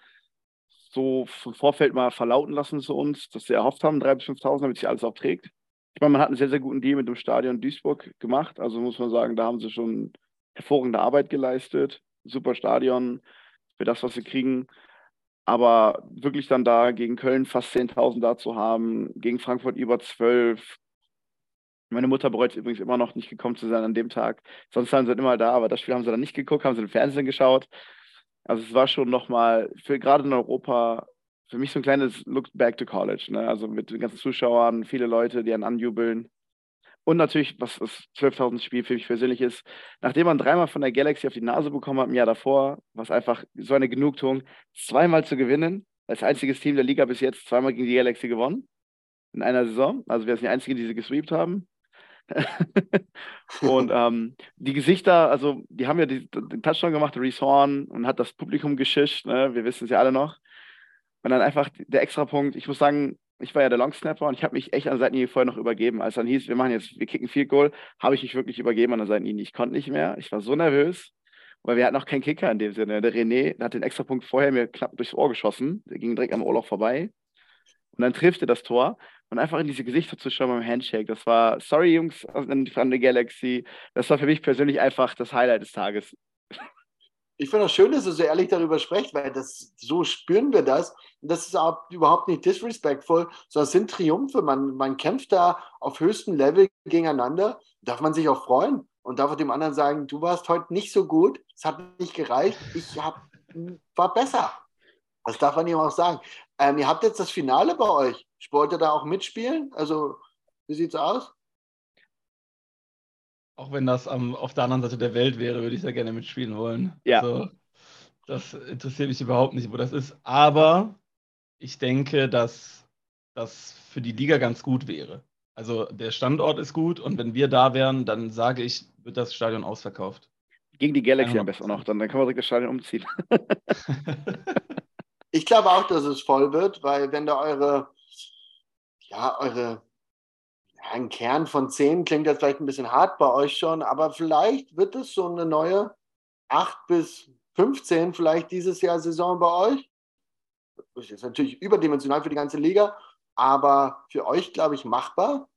so vom Vorfeld mal verlauten lassen zu uns, dass sie erhofft haben, 3.000 bis 5.000, damit sich alles auch trägt. Ich meine, man hat einen sehr, sehr guten Deal mit dem Stadion Duisburg gemacht. Also muss man sagen, da haben sie schon hervorragende Arbeit geleistet. Super Stadion für das, was sie kriegen. Aber wirklich dann da gegen Köln fast 10.000 da zu haben, gegen Frankfurt über 12. Meine Mutter bereut übrigens immer noch nicht gekommen zu sein an dem Tag. Sonst waren sie immer da, aber das Spiel haben sie dann nicht geguckt, haben sie im Fernsehen geschaut. Also es war schon nochmal, für gerade in Europa für mich so ein kleines Look back to college. Ne? Also mit den ganzen Zuschauern, viele Leute, die einen anjubeln. Und natürlich, was das 12.000 Spiel für mich persönlich ist, nachdem man dreimal von der Galaxy auf die Nase bekommen hat im Jahr davor, was einfach so eine Genugtuung, zweimal zu gewinnen, als einziges Team der Liga bis jetzt zweimal gegen die Galaxy gewonnen in einer Saison. Also wir sind die Einzigen, die sie gesweept haben. und ähm, die Gesichter, also die haben ja die, den Touchdown gemacht, Reese Horn, und hat das Publikum geschischt, ne? wir wissen es ja alle noch. Und dann einfach der Extrapunkt, ich muss sagen, ich war ja der Longsnapper und ich habe mich echt an der Seitenlinie vorher noch übergeben. Als dann hieß, wir machen jetzt, wir kicken vier Goal, habe ich mich wirklich übergeben an der Seitenlinie. Ich konnte nicht mehr. Ich war so nervös, weil wir hatten noch keinen Kicker in dem Sinne. Der René der hat den extra Punkt vorher mir knapp durchs Ohr geschossen. Der ging direkt am Ohrloch vorbei. Und dann trifft er das Tor und einfach in diese Gesichter zu schauen beim Handshake. Das war, sorry Jungs von der Galaxy, das war für mich persönlich einfach das Highlight des Tages. Ich finde es schön, dass ihr so ehrlich darüber sprecht, weil das, so spüren wir das. Und das ist überhaupt nicht disrespectful, sondern es sind Triumphe. Man, man kämpft da auf höchstem Level gegeneinander. Darf man sich auch freuen und darf dem anderen sagen, du warst heute nicht so gut, es hat nicht gereicht, ich hab, war besser. Das darf man ihm auch sagen. Ähm, ihr habt jetzt das Finale bei euch. Wollt ihr da auch mitspielen? Also, wie sieht's aus? Auch wenn das am, auf der anderen Seite der Welt wäre, würde ich da gerne mitspielen wollen. Ja. Also, das interessiert mich überhaupt nicht, wo das ist. Aber ich denke, dass das für die Liga ganz gut wäre. Also der Standort ist gut und wenn wir da wären, dann sage ich, wird das Stadion ausverkauft. Gegen die Galaxy am besten noch, dann, dann können wir direkt das Stadion umziehen. ich glaube auch, dass es voll wird, weil wenn da eure, ja, eure ein Kern von 10 klingt jetzt vielleicht ein bisschen hart bei euch schon, aber vielleicht wird es so eine neue 8 bis 15 vielleicht dieses Jahr Saison bei euch. Das ist natürlich überdimensional für die ganze Liga, aber für euch, glaube ich, machbar.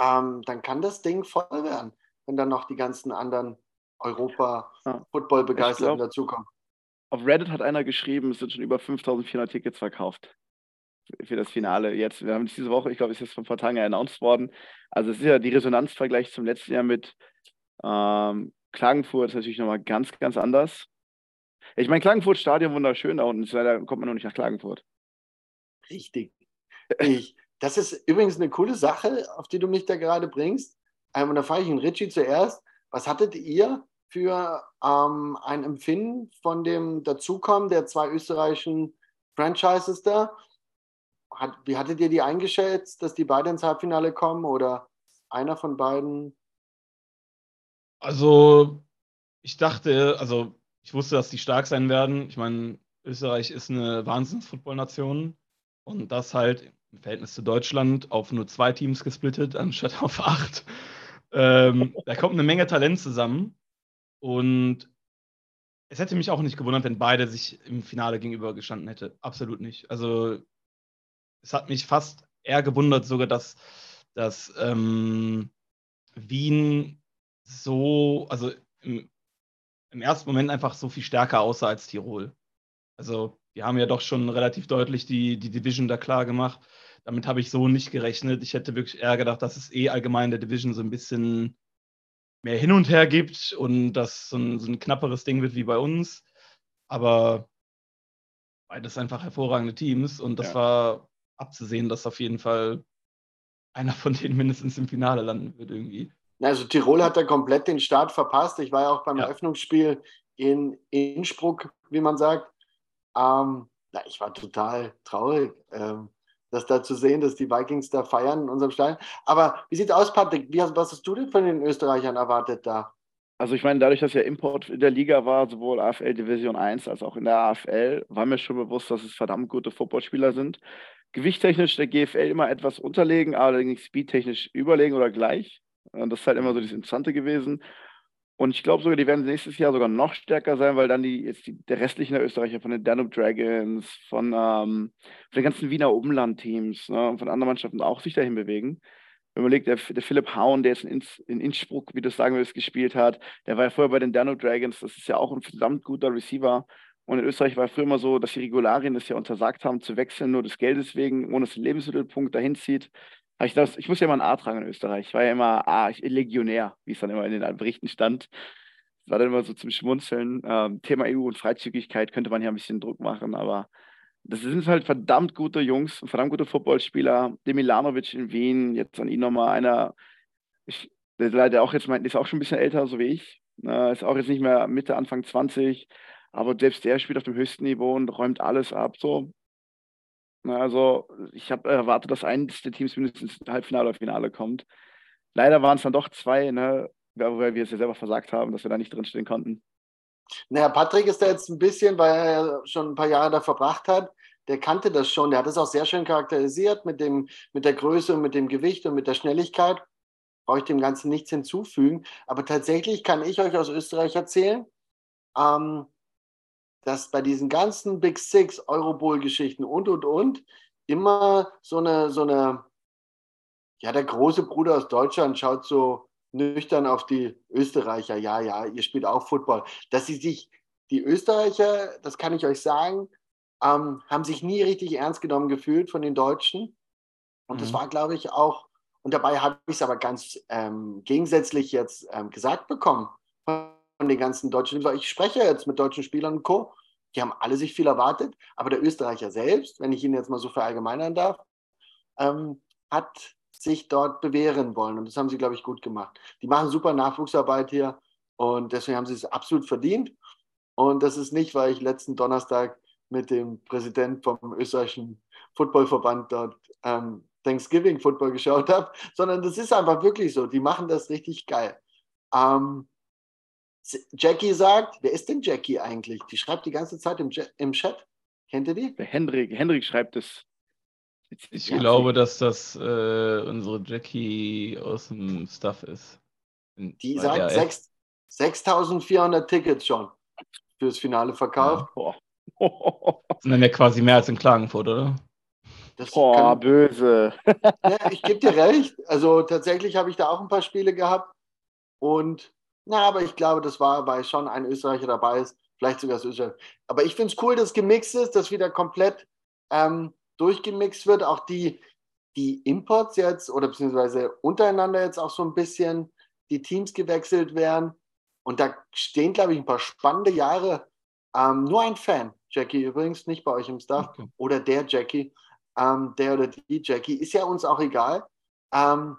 Ähm, dann kann das Ding voll werden, wenn dann noch die ganzen anderen Europa-Football-Begeisterten dazukommen. Auf Reddit hat einer geschrieben, es sind schon über 5400 Tickets verkauft für das Finale jetzt. Wir haben diese Woche, ich glaube, es ist von ein paar Tagen announced worden. Also es ist ja die Resonanzvergleich zum letzten Jahr mit ähm, Klagenfurt ist natürlich nochmal ganz, ganz anders. Ich meine, Klagenfurt Stadion wunderschön da unten, leider kommt man noch nicht nach Klagenfurt. Richtig. Ich, das ist übrigens eine coole Sache, auf die du mich da gerade bringst. Ähm, und da frage ich ihn Richie zuerst. Was hattet ihr für ähm, ein Empfinden von dem Dazukommen der zwei österreichischen Franchises da? Hat, wie hattet ihr die eingeschätzt, dass die beiden ins Halbfinale kommen oder einer von beiden? Also, ich dachte, also ich wusste, dass die stark sein werden. Ich meine, Österreich ist eine Wahnsinns-Football-Nation und das halt im Verhältnis zu Deutschland auf nur zwei Teams gesplittet, anstatt auf acht. Ähm, da kommt eine Menge Talent zusammen und es hätte mich auch nicht gewundert, wenn beide sich im Finale gegenüber gestanden hätte. Absolut nicht. Also es hat mich fast eher gewundert, sogar, dass, dass ähm, Wien so, also im, im, ersten Moment einfach so viel stärker aussah als Tirol. Also, die haben ja doch schon relativ deutlich die, die Division da klar gemacht. Damit habe ich so nicht gerechnet. Ich hätte wirklich eher gedacht, dass es eh allgemein der Division so ein bisschen mehr hin und her gibt und dass so ein, so ein knapperes Ding wird wie bei uns. Aber beides einfach hervorragende Teams und das ja. war abzusehen, dass auf jeden Fall einer von denen mindestens im Finale landen wird irgendwie. Also Tirol hat da komplett den Start verpasst. Ich war ja auch beim ja. Eröffnungsspiel in Innsbruck, wie man sagt. Ähm, na, ich war total traurig, ähm, das da zu sehen, dass die Vikings da feiern in unserem Stadion. Aber wie sieht es aus, Patrick? Wie, was hast du denn von den Österreichern erwartet da? Also ich meine, dadurch, dass ja Import in der Liga war, sowohl AFL Division 1 als auch in der AFL, war mir schon bewusst, dass es verdammt gute Footballspieler sind. Gewichttechnisch der GFL immer etwas unterlegen, allerdings speedtechnisch überlegen oder gleich. Das ist halt immer so das Interessante gewesen. Und ich glaube sogar, die werden nächstes Jahr sogar noch stärker sein, weil dann die jetzt die, der restliche Österreicher von den Danube Dragons, von, ähm, von den ganzen Wiener Umlandteams ne, und von anderen Mannschaften auch sich dahin bewegen. Wenn man überlegt, der, der Philipp Hauen, der jetzt in, in Innsbruck, wie du sagen willst, gespielt hat, der war ja vorher bei den Danube Dragons, das ist ja auch ein verdammt guter Receiver. Und in Österreich war früher immer so, dass die Regularien es ja untersagt haben, zu wechseln, nur des Geldes wegen, ohne dass ein Lebensmittelpunkt dahin zieht. Ich, das, ich muss ja immer ein A tragen in Österreich. Ich war ja immer A, ich, Legionär, wie es dann immer in den Berichten stand. Das war dann immer so zum Schmunzeln. Ähm, Thema EU und Freizügigkeit könnte man ja ein bisschen Druck machen, aber das sind halt verdammt gute Jungs, verdammt gute Footballspieler. Demilanovic in Wien, jetzt an ihn nochmal einer, ich, der leider auch jetzt meint, ist auch schon ein bisschen älter, so wie ich. Äh, ist auch jetzt nicht mehr Mitte, Anfang 20. Aber selbst der spielt auf dem höchsten Niveau und räumt alles ab. So. Also ich habe erwartet, dass eines der Teams mindestens Halbfinale oder Finale kommt. Leider waren es dann doch zwei, ne, weil wir es ja selber versagt haben, dass wir da nicht drinstehen konnten. Naja, Patrick ist da jetzt ein bisschen, weil er schon ein paar Jahre da verbracht hat, der kannte das schon. Der hat es auch sehr schön charakterisiert mit, dem, mit der Größe und mit dem Gewicht und mit der Schnelligkeit. Brauche ich dem Ganzen nichts hinzufügen. Aber tatsächlich kann ich euch aus Österreich erzählen, ähm, dass bei diesen ganzen Big Six, Eurobowl-Geschichten und, und, und, immer so eine, so eine, ja, der große Bruder aus Deutschland schaut so nüchtern auf die Österreicher. Ja, ja, ihr spielt auch Football. Dass sie sich, die Österreicher, das kann ich euch sagen, ähm, haben sich nie richtig ernst genommen gefühlt von den Deutschen. Und mhm. das war, glaube ich, auch, und dabei habe ich es aber ganz ähm, gegensätzlich jetzt ähm, gesagt bekommen von den ganzen Deutschen. Ich spreche jetzt mit deutschen Spielern und Co. Die haben alle sich viel erwartet, aber der Österreicher selbst, wenn ich ihn jetzt mal so verallgemeinern darf, ähm, hat sich dort bewähren wollen. Und das haben sie, glaube ich, gut gemacht. Die machen super Nachwuchsarbeit hier und deswegen haben sie es absolut verdient. Und das ist nicht, weil ich letzten Donnerstag mit dem Präsident vom österreichischen Footballverband dort ähm, Thanksgiving Football geschaut habe, sondern das ist einfach wirklich so. Die machen das richtig geil. Ähm, Jackie sagt, wer ist denn Jackie eigentlich? Die schreibt die ganze Zeit im, im Chat. Kennt ihr die? Der Hendrik, Hendrik schreibt es. Ich ja, glaube, dass das äh, unsere Jackie aus dem Stuff ist. Die sagt 6400 Tickets schon fürs Finale verkauft. Ja. Das sind dann ja quasi mehr als in Klagenfurt, oder? Das Boah, kann, böse. ja, ich gebe dir recht. Also tatsächlich habe ich da auch ein paar Spiele gehabt. Und na, aber ich glaube, das war, weil schon ein Österreicher dabei ist, vielleicht sogar das Österreich. Aber ich finde es cool, dass gemixt ist, dass wieder komplett ähm, durchgemixt wird. Auch die, die Imports jetzt oder beziehungsweise untereinander jetzt auch so ein bisschen die Teams gewechselt werden. Und da stehen, glaube ich, ein paar spannende Jahre. Ähm, nur ein Fan, Jackie übrigens, nicht bei euch im Staff, okay. oder der Jackie, ähm, der oder die Jackie, ist ja uns auch egal. Ähm,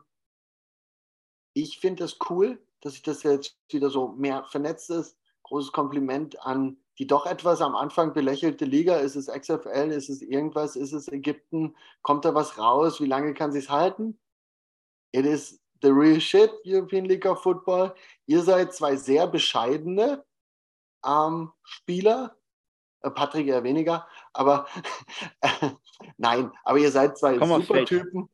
ich finde das cool, dass sich das jetzt wieder so mehr vernetzt ist. Großes Kompliment an die doch etwas am Anfang belächelte Liga. Ist es XFL? Ist es irgendwas? Ist es Ägypten? Kommt da was raus? Wie lange kann sie es halten? It is the real shit, European League of Football. Ihr seid zwei sehr bescheidene ähm, Spieler. Äh, Patrick eher weniger, aber äh, nein, aber ihr seid zwei Komm super Typen.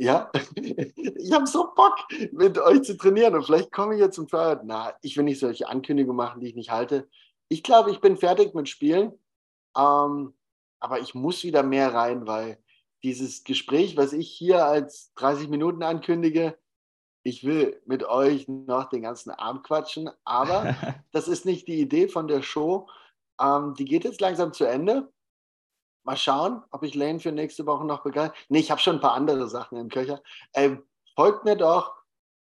Ja, ich habe so Bock, mit euch zu trainieren und vielleicht komme ich jetzt zum Feiern. Na, ich will nicht solche Ankündigungen machen, die ich nicht halte. Ich glaube, ich bin fertig mit Spielen, ähm, aber ich muss wieder mehr rein, weil dieses Gespräch, was ich hier als 30 Minuten ankündige, ich will mit euch noch den ganzen Abend quatschen, aber das ist nicht die Idee von der Show. Ähm, die geht jetzt langsam zu Ende. Mal schauen, ob ich Lane für nächste Woche noch begeistert. Nee, ich habe schon ein paar andere Sachen im Köcher. Äh, folgt mir doch,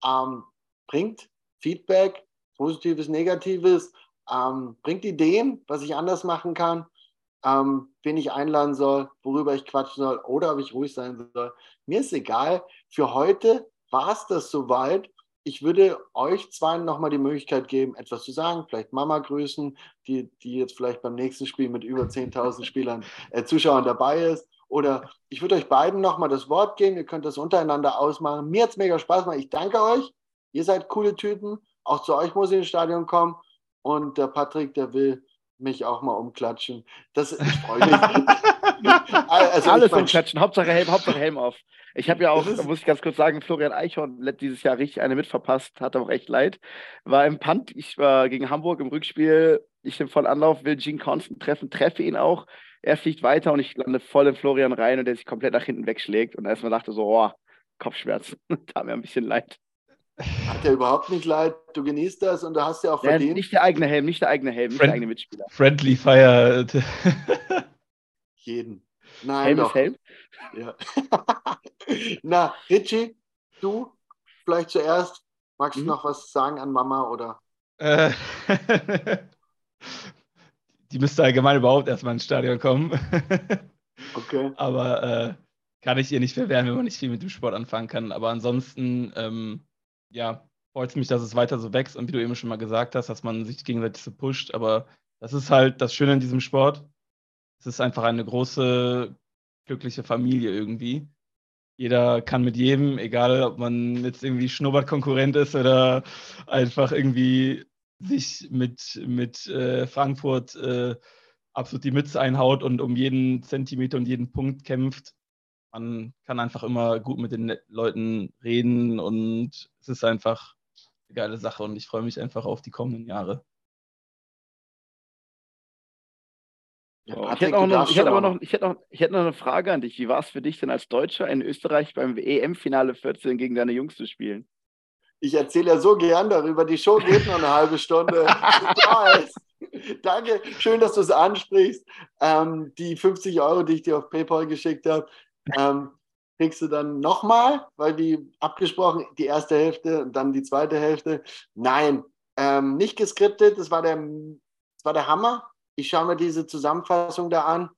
ähm, bringt Feedback, positives, negatives, ähm, bringt Ideen, was ich anders machen kann, ähm, wen ich einladen soll, worüber ich quatschen soll oder ob ich ruhig sein soll. Mir ist egal. Für heute war es das soweit. Ich würde euch zwei nochmal die Möglichkeit geben, etwas zu sagen, vielleicht Mama grüßen, die, die jetzt vielleicht beim nächsten Spiel mit über 10.000 Spielern, äh, Zuschauern dabei ist. Oder ich würde euch beiden nochmal das Wort geben, ihr könnt das untereinander ausmachen. Mir hat es mega Spaß gemacht. Ich danke euch. Ihr seid coole Typen. Auch zu euch muss ich ins Stadion kommen. Und der Patrick, der will mich auch mal umklatschen. Das, ich freue mich. also Alles umklatschen, Hauptsache Helm, Hauptsache Helm auf. Ich habe ja auch, muss ich ganz kurz sagen, Florian Eichhorn hat dieses Jahr richtig eine mitverpasst, hat auch echt leid. War im Punt, ich war gegen Hamburg im Rückspiel, ich bin voll Anlauf, will Gene Constant treffen, treffe ihn auch. Er fliegt weiter und ich lande voll in Florian rein und der sich komplett nach hinten wegschlägt. Und erstmal dachte so, oh, Kopfschmerzen. Tat mir ein bisschen leid. Hat ja überhaupt nicht leid. Du genießt das und du hast ja auch verdient. Ja, nicht der eigene Helm, nicht der eigene Helm, nicht Friend, der eigene Mitspieler. Friendly Fire. Jeden. Nein, Helm doch. ist Helm. Ja. Na, Richie, du vielleicht zuerst. Magst mhm. du noch was sagen an Mama oder? Äh, die müsste allgemein überhaupt erstmal ins Stadion kommen. okay. Aber äh, kann ich ihr nicht verwehren, wenn man nicht viel mit dem Sport anfangen kann. Aber ansonsten ähm, ja, freut es mich, dass es weiter so wächst und wie du eben schon mal gesagt hast, dass man sich gegenseitig so pusht. Aber das ist halt das Schöne in diesem Sport. Es ist einfach eine große, glückliche Familie irgendwie. Jeder kann mit jedem, egal ob man jetzt irgendwie Schnurrbartkonkurrent ist oder einfach irgendwie sich mit, mit äh, Frankfurt äh, absolut die Mütze einhaut und um jeden Zentimeter und jeden Punkt kämpft. Man kann einfach immer gut mit den Leuten reden und es ist einfach eine geile Sache und ich freue mich einfach auf die kommenden Jahre. Ja, ich, hätte noch, ich, hätte aber noch, ich, hätte noch, ich hätte noch eine Frage an dich. Wie war es für dich denn als Deutscher in Österreich beim EM-Finale 14 gegen deine Jungs zu spielen? Ich erzähle ja so gern darüber. Die Show geht noch eine halbe Stunde. Danke, schön, dass du es ansprichst. Ähm, die 50 Euro, die ich dir auf PayPal geschickt habe, ähm, kriegst du dann nochmal, weil wie abgesprochen, die erste Hälfte und dann die zweite Hälfte. Nein, ähm, nicht geskriptet, das war, der, das war der Hammer ich schaue mir diese Zusammenfassung da an.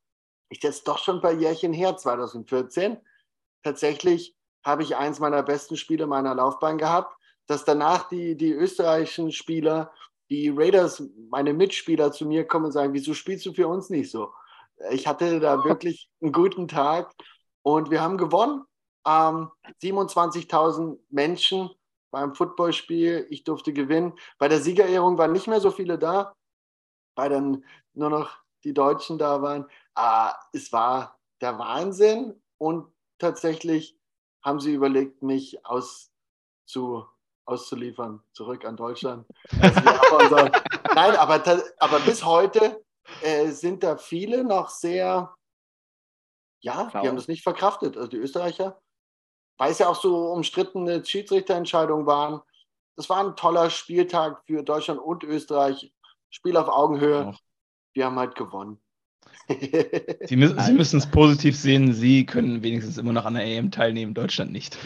Ich jetzt doch schon ein paar Jährchen her, 2014. Tatsächlich habe ich eins meiner besten Spiele meiner Laufbahn gehabt, dass danach die, die österreichischen Spieler, die Raiders, meine Mitspieler zu mir kommen und sagen, wieso spielst du für uns nicht so? Ich hatte da wirklich einen guten Tag und wir haben gewonnen. Ähm, 27.000 Menschen beim Footballspiel. Ich durfte gewinnen. Bei der Siegerehrung waren nicht mehr so viele da weil dann nur noch die Deutschen da waren. Ah, es war der Wahnsinn und tatsächlich haben sie überlegt, mich auszu, auszuliefern, zurück an Deutschland. unser, nein, aber, aber bis heute äh, sind da viele noch sehr, ja, die haben das nicht verkraftet. Also die Österreicher, weil es ja auch so umstrittene Schiedsrichterentscheidungen waren. Das war ein toller Spieltag für Deutschland und Österreich. Spiel auf Augenhöhe. Auch. Wir haben halt gewonnen. Sie, mü Sie müssen es positiv sehen, Sie können wenigstens immer noch an der EM teilnehmen, Deutschland nicht.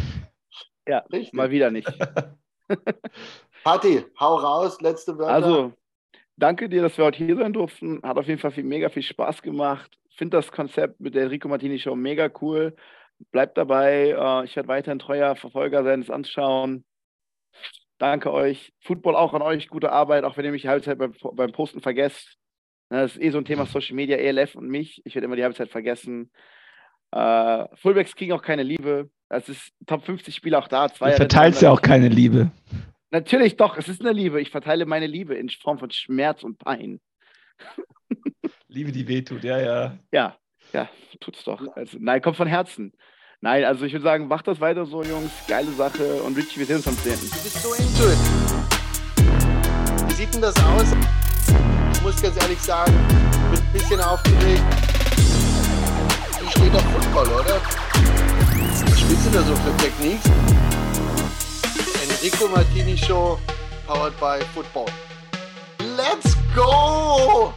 Ja, Richtig. mal wieder nicht. Patti, hau raus, letzte Wörter. Also, danke dir, dass wir heute hier sein durften. Hat auf jeden Fall viel, mega viel Spaß gemacht. Finde das Konzept mit der Enrico Martini Show mega cool. Bleibt dabei. Äh, ich werde weiterhin treuer Verfolger sein, es anschauen. Danke euch. Football auch an euch. Gute Arbeit, auch wenn ihr mich die Halbzeit beim, beim Posten vergesst. Das ist eh so ein Thema Social Media, ELF und mich. Ich werde immer die Halbzeit vergessen. Uh, Fullbacks kriegen auch keine Liebe. Es ist Top 50 Spieler auch da. Zwei du verteilst ja auch keine Liebe. Natürlich doch, es ist eine Liebe. Ich verteile meine Liebe in Form von Schmerz und Pein. Liebe, die wehtut, ja, ja. Ja, ja, tut's doch. Also, nein, kommt von Herzen. Nein, also ich würde sagen, macht das weiter so, Jungs. Geile Sache. Und Richie, wir sehen uns am 10. Du bist so into it. Wie sieht denn das aus? Ich muss ganz ehrlich sagen, bin ein bisschen aufgeregt. Wie steht auf Football, oder? Was spielst du da so für Techniques? Enrico Martini Show, powered by Football. Let's go!